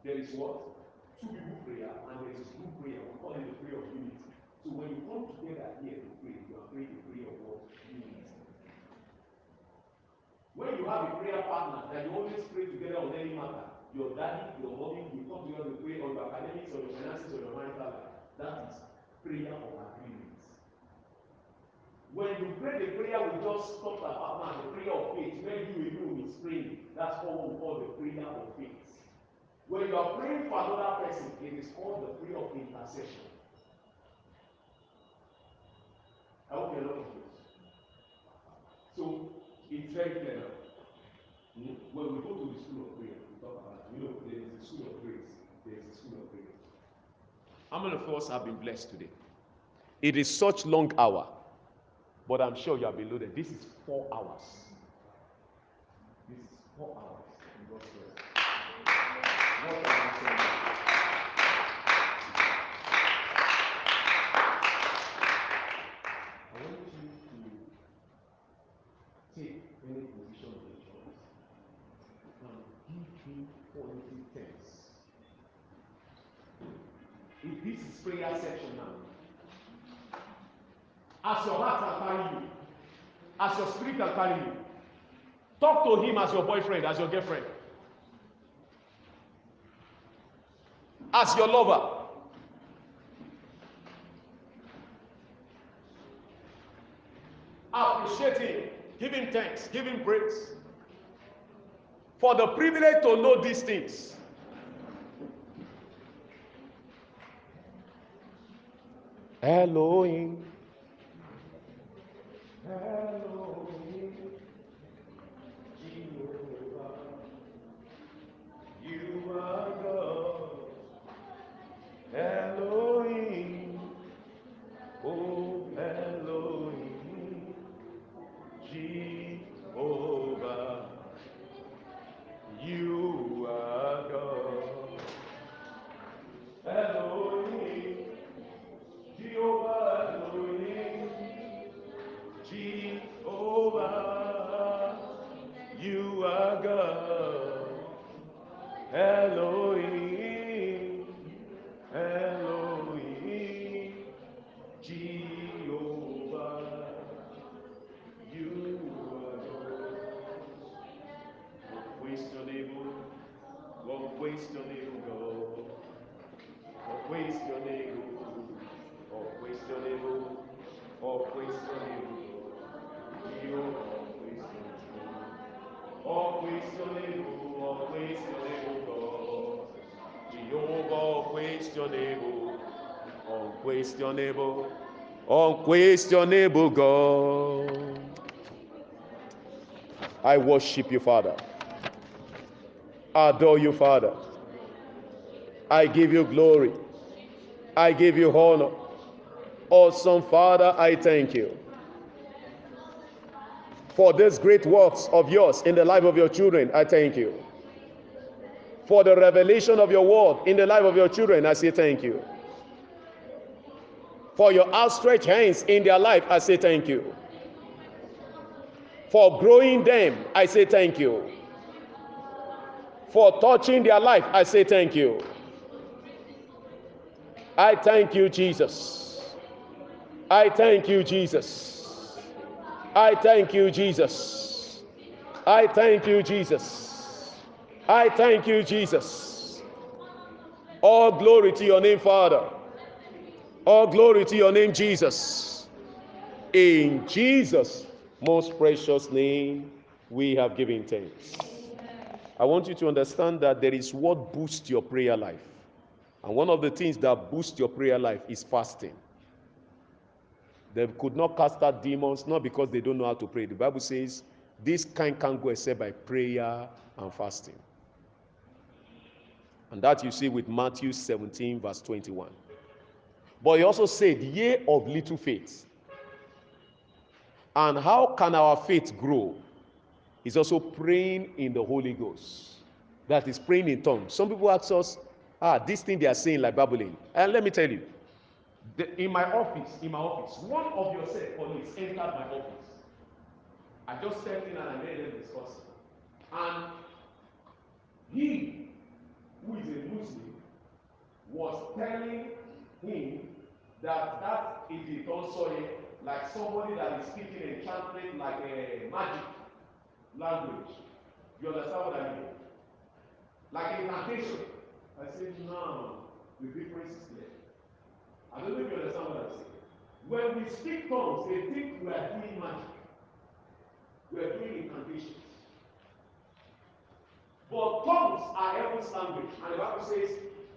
There is what? Two people prayer and there is group prayer. We call it the prayer of unity. So when you come together here to pray, you are praying the prayer of what? Unity. When you have a prayer partner that you always pray together on any matter, your daddy, your mommy, you come together to pray on your academics or your finances or your marital life. That is prayer of agreement. When you pray the prayer, we just stop the partner, the prayer of faith, where you alone is praying. That's what we call the prayer of faith. When you are praying for another person, it is called the prayer of intercession. I hope you're not confused. So it's very clear now. When we go to the school of prayer, talk about, How many of us have been blessed today? It is such long hour, but I'm sure you have been loaded. This is four hours. This is four hours prayer section now, as your heart can carry you, as your spirit can carry you, talk to him as your boyfriend, as your girlfriend, as your lover. Appreciate him, give him thanks, give him praise for the privilege to know these things. Elohim. Elohim. Unquestionable, unquestionable, unquestionable God. I worship you, Father. Adore you, Father. I give you glory. I give you honor. Awesome Father, I thank you for these great works of yours in the life of your children. I thank you. For the revelation of your word in the life of your children, I say thank you. For your outstretched hands in their life, I say thank you. For growing them, I say thank you. For touching their life, I say thank you. I thank you, Jesus. I thank you, Jesus. I thank you, Jesus. I thank you, Jesus. I thank you, Jesus. All glory to your name, Father. All glory to your name, Jesus. In Jesus' most precious name, we have given thanks. I want you to understand that there is what boosts your prayer life. And one of the things that boosts your prayer life is fasting. They could not cast out demons, not because they don't know how to pray. The Bible says this kind can't go except by prayer and fasting. And that you see with Matthew 17, verse 21. But he also said, Ye of little faith. And how can our faith grow? He's also praying in the Holy Ghost. That is praying in tongues. Some people ask us, ah, this thing they are saying like babbling. And let me tell you, the, in my office, in my office, one of your said colleagues entered my office. I just stepped in and I made them discuss. And he, who is a Muslim, was telling him that that is also tonsoye, like somebody that is speaking and chanting like a magic language. You understand what I mean? Like incantation. I said, no, the difference is clear. I don't know if you understand what I'm saying. When we speak tongues, they think we are doing magic. We are doing incantations. But tongues are heaven's language. And the Bible says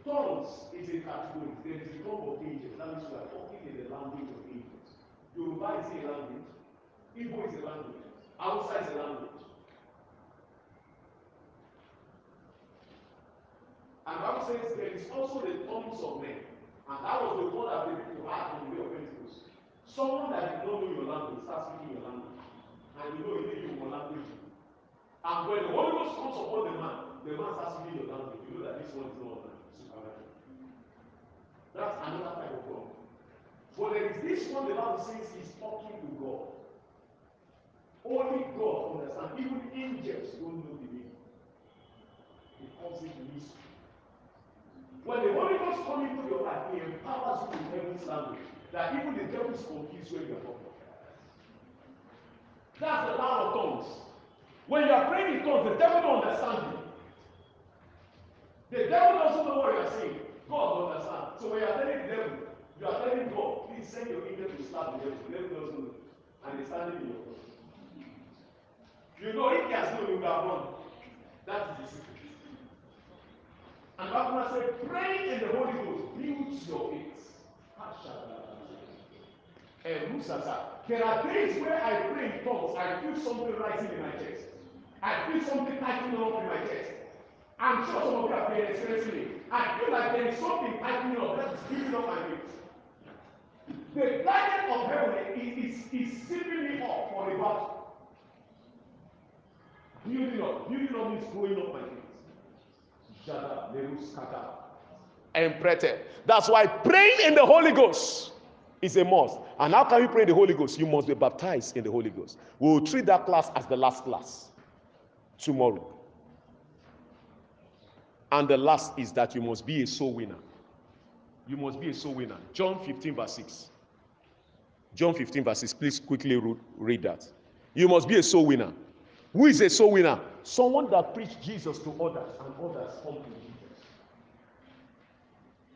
tongues is a category. There is a tongue of angels. That means we are talking in the language of angels. Yoruba is a language. Igbo is a language. Hausa is a language. And Bible says there is also the tongues of men. And that was the one that the people had on the way of Pentecost. Someone that did not know your language starts speaking your language. And you know you need your language. And when the Holy Ghost comes upon the man, the man starts speaking your language. You know that this one is not supernatural. That's another type of God. But there is this one the Bible says is talking to God. Only God understands. Even angels don't know the meaning. It comes into mystery. When the Holy Ghost comes into your life, He empowers you in heaven's language. That even the devil is confused when you are talking. That's the power of tongues. When you are praying in tongues, the devil don't understand you. The devil doesn't know what you are saying. God don't understand. So when you are telling the devil, you are telling God, please send your angel to start the devil. The devil doesn't know. And he's standing in your front. You know, if he has known, you would have run. That is the secret. And Bible said, pray in the Holy Ghost builds your faith. And There are days where I pray in tongues, I feel something rising in my chest. I feel something tightening up in my chest. I'm sure some of you have been experiencing it. I feel like there is something tightening up that is building up my faith. The blanket of heaven is, is, is zipping me up for a. Building up. Building up means growing up my faith. Jada, Lerus, Kata. And prete. That's why praying in the Holy Ghost is a must. And how can you pray in the Holy Ghost? You must be baptized in the Holy Ghost. We will treat that class as the last class tomorrow. And the last is that you must be a soul winner. You must be a soul winner. John 15, verse 6. John 15, verse 6. Please quickly read that. You must be a soul winner. Who is a soul winner? Someone that preached Jesus to others and others come to Jesus.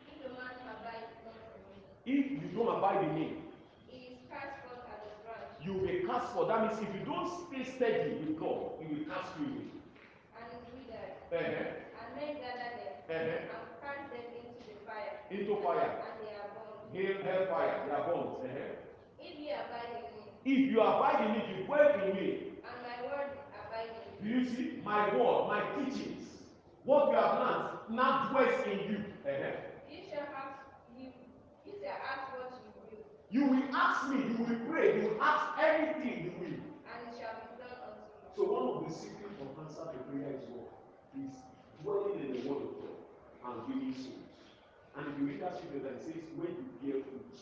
If a man abides not in If you don't abide in me, me, he is cast forth as a branch, you will be cast for. That means if you don't stay steady with God, He will cast you away. and. And men gather them, Uh-huh. and cast them into the fire, Into fire. and they are burned. Hail, hellfire, they are bones. Uh-huh. If ye abide in me, If you abide in me, you dwell in me. and my word abide in Do you, you see? My word, my teachings, what you have learned now dwells in you. Uh-huh. ye shall ask you, ye shall ask what you will, You will ask me, you will pray, you will ask anything you will. and it shall be done unto you. So one of the secrets of answer to prayer is what? Is dwelling in the word of God and winning souls. And if you read that scripture that says, when you bear fruit,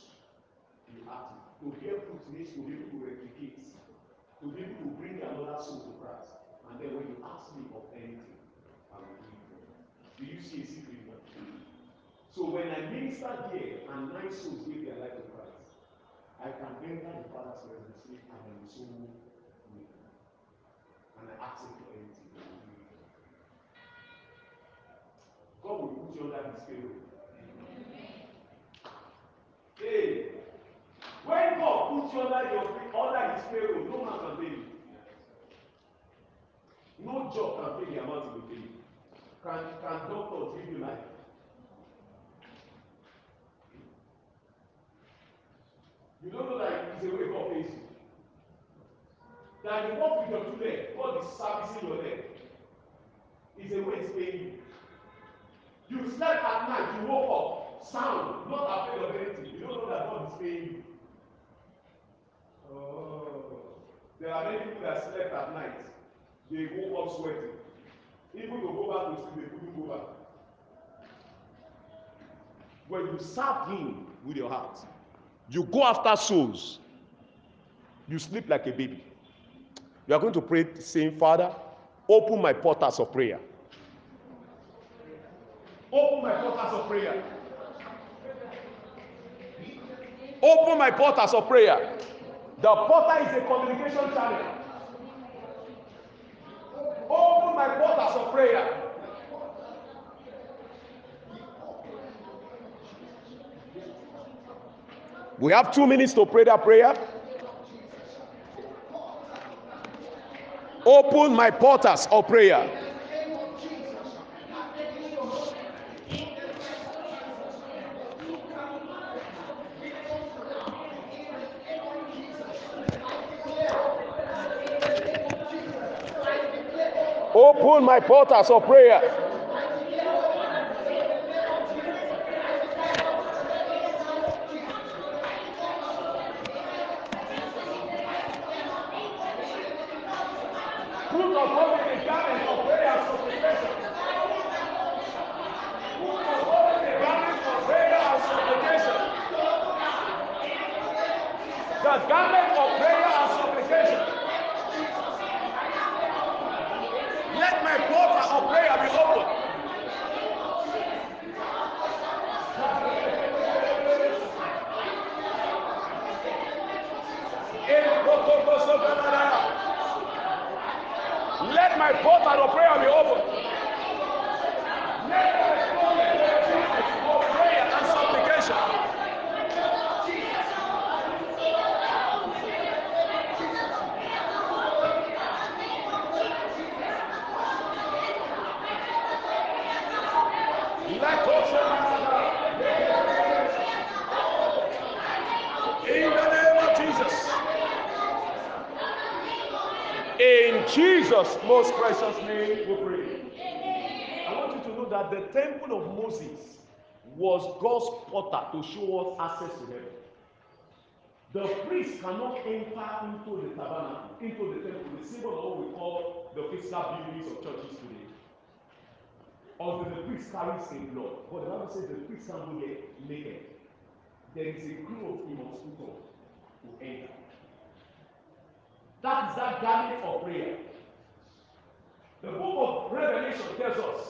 you act. To bear fruit means to be able to replicate. to be able to bring another soul to Christ. And then when you ask me of anything, I will give you. Do you see a secret here? So when I minister there and nine souls give their life to Christ, I can enter the Father's presence and I am so weak. And I ask him for anything. God will put you under his payroll. Hey, when God puts you under your under his payroll, no man can pay you. No job can pay the amount he will pay you. Can can doctors give you life? You don't know that it's a way God pays you. That you walk with your two legs, God is servicing your leg. It's a way it's paying you. You slept at night, you woke up, sound, not afraid of anything. You don't know that God is paying you. Oh. There are many people that slept at night. They woke up sweating. Even to go back to sleep, they couldn't go back. When you serve Him with your heart, you go after souls. You sleep like a baby. You are going to pray, saying, Father, open my portals of prayer. Open my portals of prayer. Open my portals of prayer. The portal is a communication channel. Open my portals of prayer. We have two minutes to pray that prayer. Open my portals of prayer. Open my portals of prayer. Most precious name, we pray. I want you to know that the temple of Moses was God's portal to show us access to heaven. The priest cannot enter into the tabernacle, into the temple, the symbol of what we call the physical buildings of churches today. Until the priest carries a blood. But the Bible says the priest can't go there naked. There is a cloth he must put on to enter. That is that garment of prayer. The book of Revelation tells us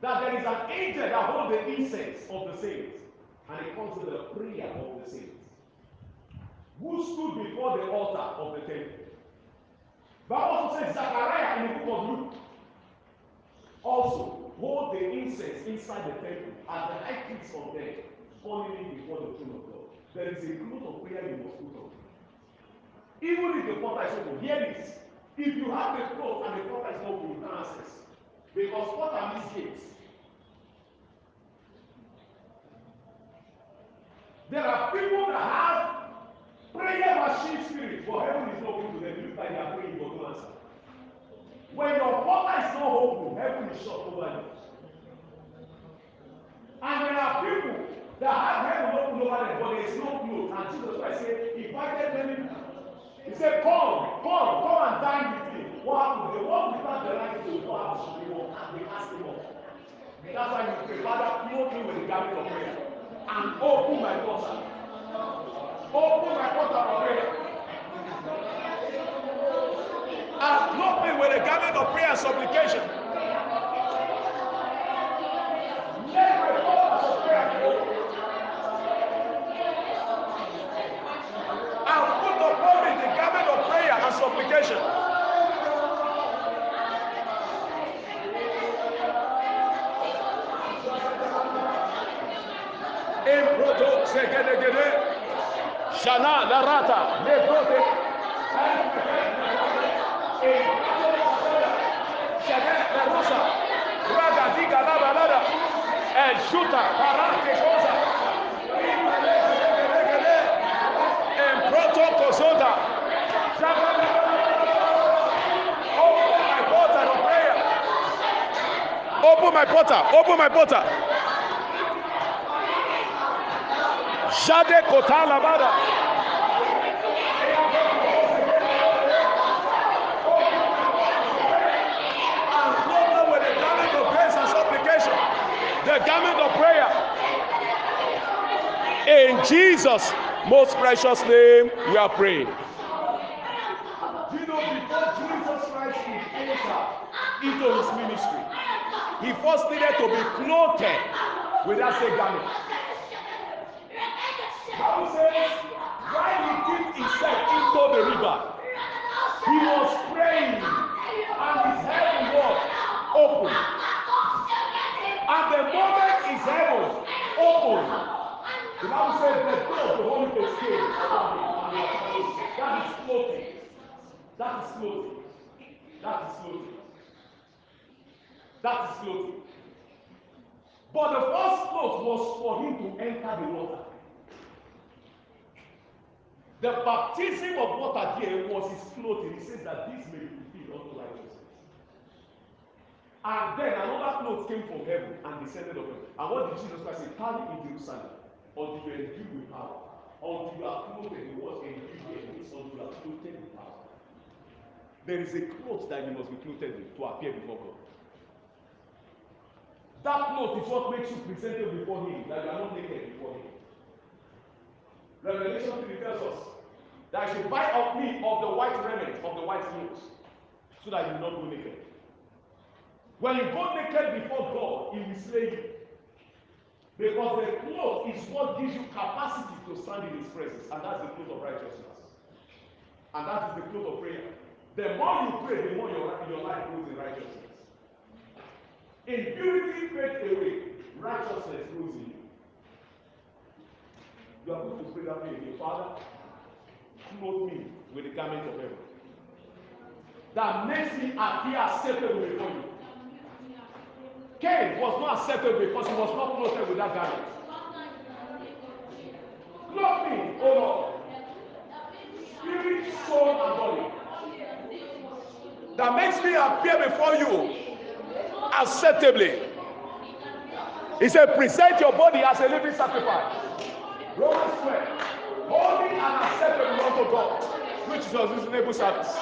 that there is an angel that holds the incense of the saints, and it comes to the prayer of the saints. Who stood before the altar of the temple? Bible also says Zechariah in the book of Luke also hold the incense inside the temple as the high priest of them, it before the throne of God. There is a cloth of prayer you must put on. Even if the portal is open, hear this. If you have the cloth and the portal is not open, you can access. Because portal means gates. There are people that have prayer machine spirit, but heaven is not open to them. Look like they are praying, but no answer. When your portal is not open, heaven is shut over you. And there are people that have heaven open over them, but there is no clothes. And Jesus Christ said, invited them. He said, Come, come, come and dine with me. What happened? They walk without the right to go out and they walk and they ask him up. That's why you pray, Father, clothe me with the garment of prayer and open my portal. Open my portal of prayer. And clothe me with a garment of prayer and supplication. fornication Improto segedegede Shana larata Neprote Shana la rosa Raga diga la balada El é chuta Parate com open my portal, open my portal. Jade kota labada. The garment of prayer. In Jesus' most precious name, we are praying. You know before Jesus Christ could enter into his ministry, he first needed to be clothed with that same garment. Bible says, while he dipped himself into the river, he was praying, and his heaven was open. And the moment his heaven opened, the Bible says the door of the Holy Ghost came was. That is floating. That is floating. That is floating. That is floating. But the first float was for him to enter the water. The baptism of water there was his clothing. He says that this may be fulfilled unto righteousness. And then another cloth came from heaven and descended of heaven. And what did Jesus Christ say? Tarry in Jerusalem until you endued with power. Until you are clothed, the word endued here means until you are clothed with power. There is a cloth that you must be clothed with to appear before God. That cloth is what makes you presentable before Him, that you are not naked before Him. Revelation 3 tells us that I should buy of me of the white raiment, of the white clothes, so that you will not go naked. When you go naked before God, He will slay you. Because the cloth is what gives you capacity to stand in His presence, and that's the cloth of righteousness. And that is the cloth of prayer. The more you pray, the more your, your life grows in righteousness. Impurity fades away, righteousness grows in you. You are going to pray that prayer again. Father, clothe me with the garment of heaven. That makes me appear acceptable before you. Cain was not acceptable because he was not clothed with that garment. Clothe me, O Lord. Spirit, soul, and body. That makes me appear before you acceptably. He said, present your body as a living sacrifice. Romans 12. Holy and acceptable unto God, which is your reasonable service.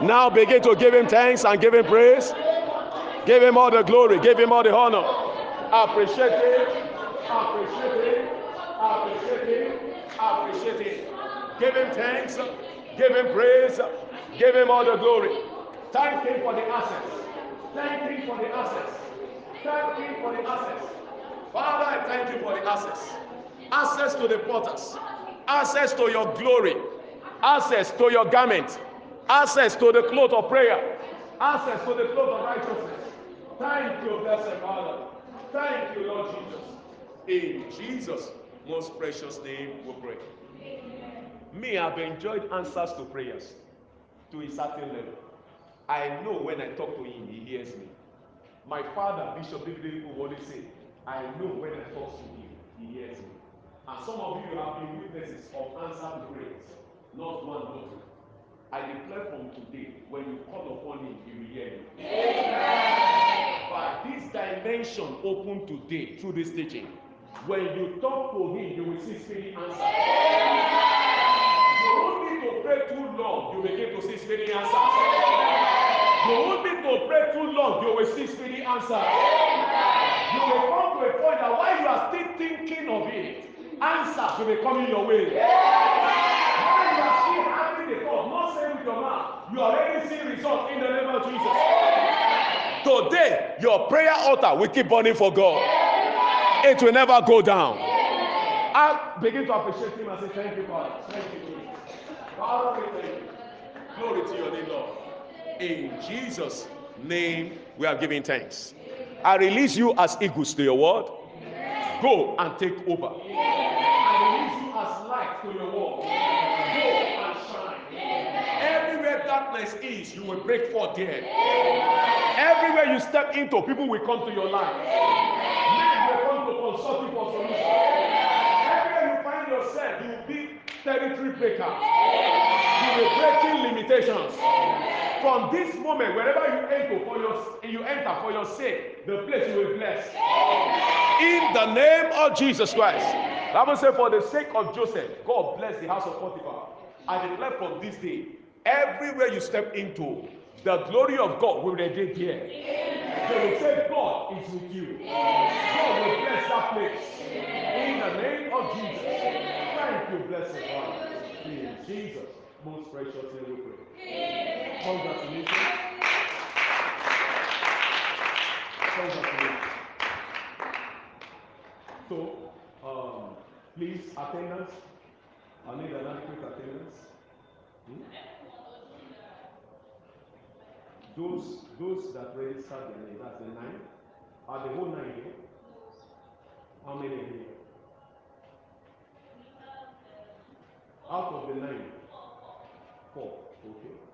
Now begin to give him thanks and give him praise. Give him all the glory. Give him all the honor. Appreciate him. Appreciate him. Appreciate him. Appreciate him. Give him thanks. Give him praise. Give him all the glory. Thank him for the access. Thank him for the access. Thank him for the access. Father, I thank you for the access. Access to the portals. Access to your glory. Access to your garment. Access to the cloth of prayer. Access to the cloth of righteousness. Thank you, blessed Father. Thank you, Lord Jesus. In Jesus' most precious name we pray. Me, I've enjoyed answers to prayers to a certain level. I know when I talk to him, he hears me. My father, Bishop David Oyedepo say, I know when I talk to him, he hears me. And some of you have been witnesses of answered prayers, not one, not two. I declare from today, when you call upon him, he will hear you. But this dimension open today through this teaching. When you talk to him, you will see speedy answer. You don't need to pray too long, you begin to see speedy answers. You won't need to pray too long, you will see speedy answers. You will come to a point that while you are still thinking of it, answers will be coming your way. While you are still having the thought, not saying with your mouth, you already see results in the name of Jesus. Today, your prayer altar will keep burning for God. It will never go down. I begin to appreciate him and say, Thank you, God. Thank you, Jesus. Father, we thank you. Glory to your name, Lord. In Jesus' name, we are giving thanks. I release you as eagles to your word. Go and take over. I release you as light to your word. Go and shine. Everywhere darkness is, you will break forth there. Everywhere you step into, people will come to your life. Men will come to consult you for solutions. Everywhere you find yourself, you will be territory breaker. You will be breaking limitations. From this moment, wherever you enter for your you enter for your sake, the place you will bless. In the name of Jesus Christ. Bible say, for the sake of Joseph, God bless the house of Potiphar. I declare from this day, everywhere you step into, the glory of God will radiate here. They will say, God is with you. God will bless that place. In the name of Jesus. Thank you, blessed God. In Jesus' most precious name we pray. Congratulations. So, um, please, attendance. I need an adequate attendance. Hmm? Those those that registered their name, that's the nine. Are the whole nine here? How many are here? Out of the nine? Four. Okay.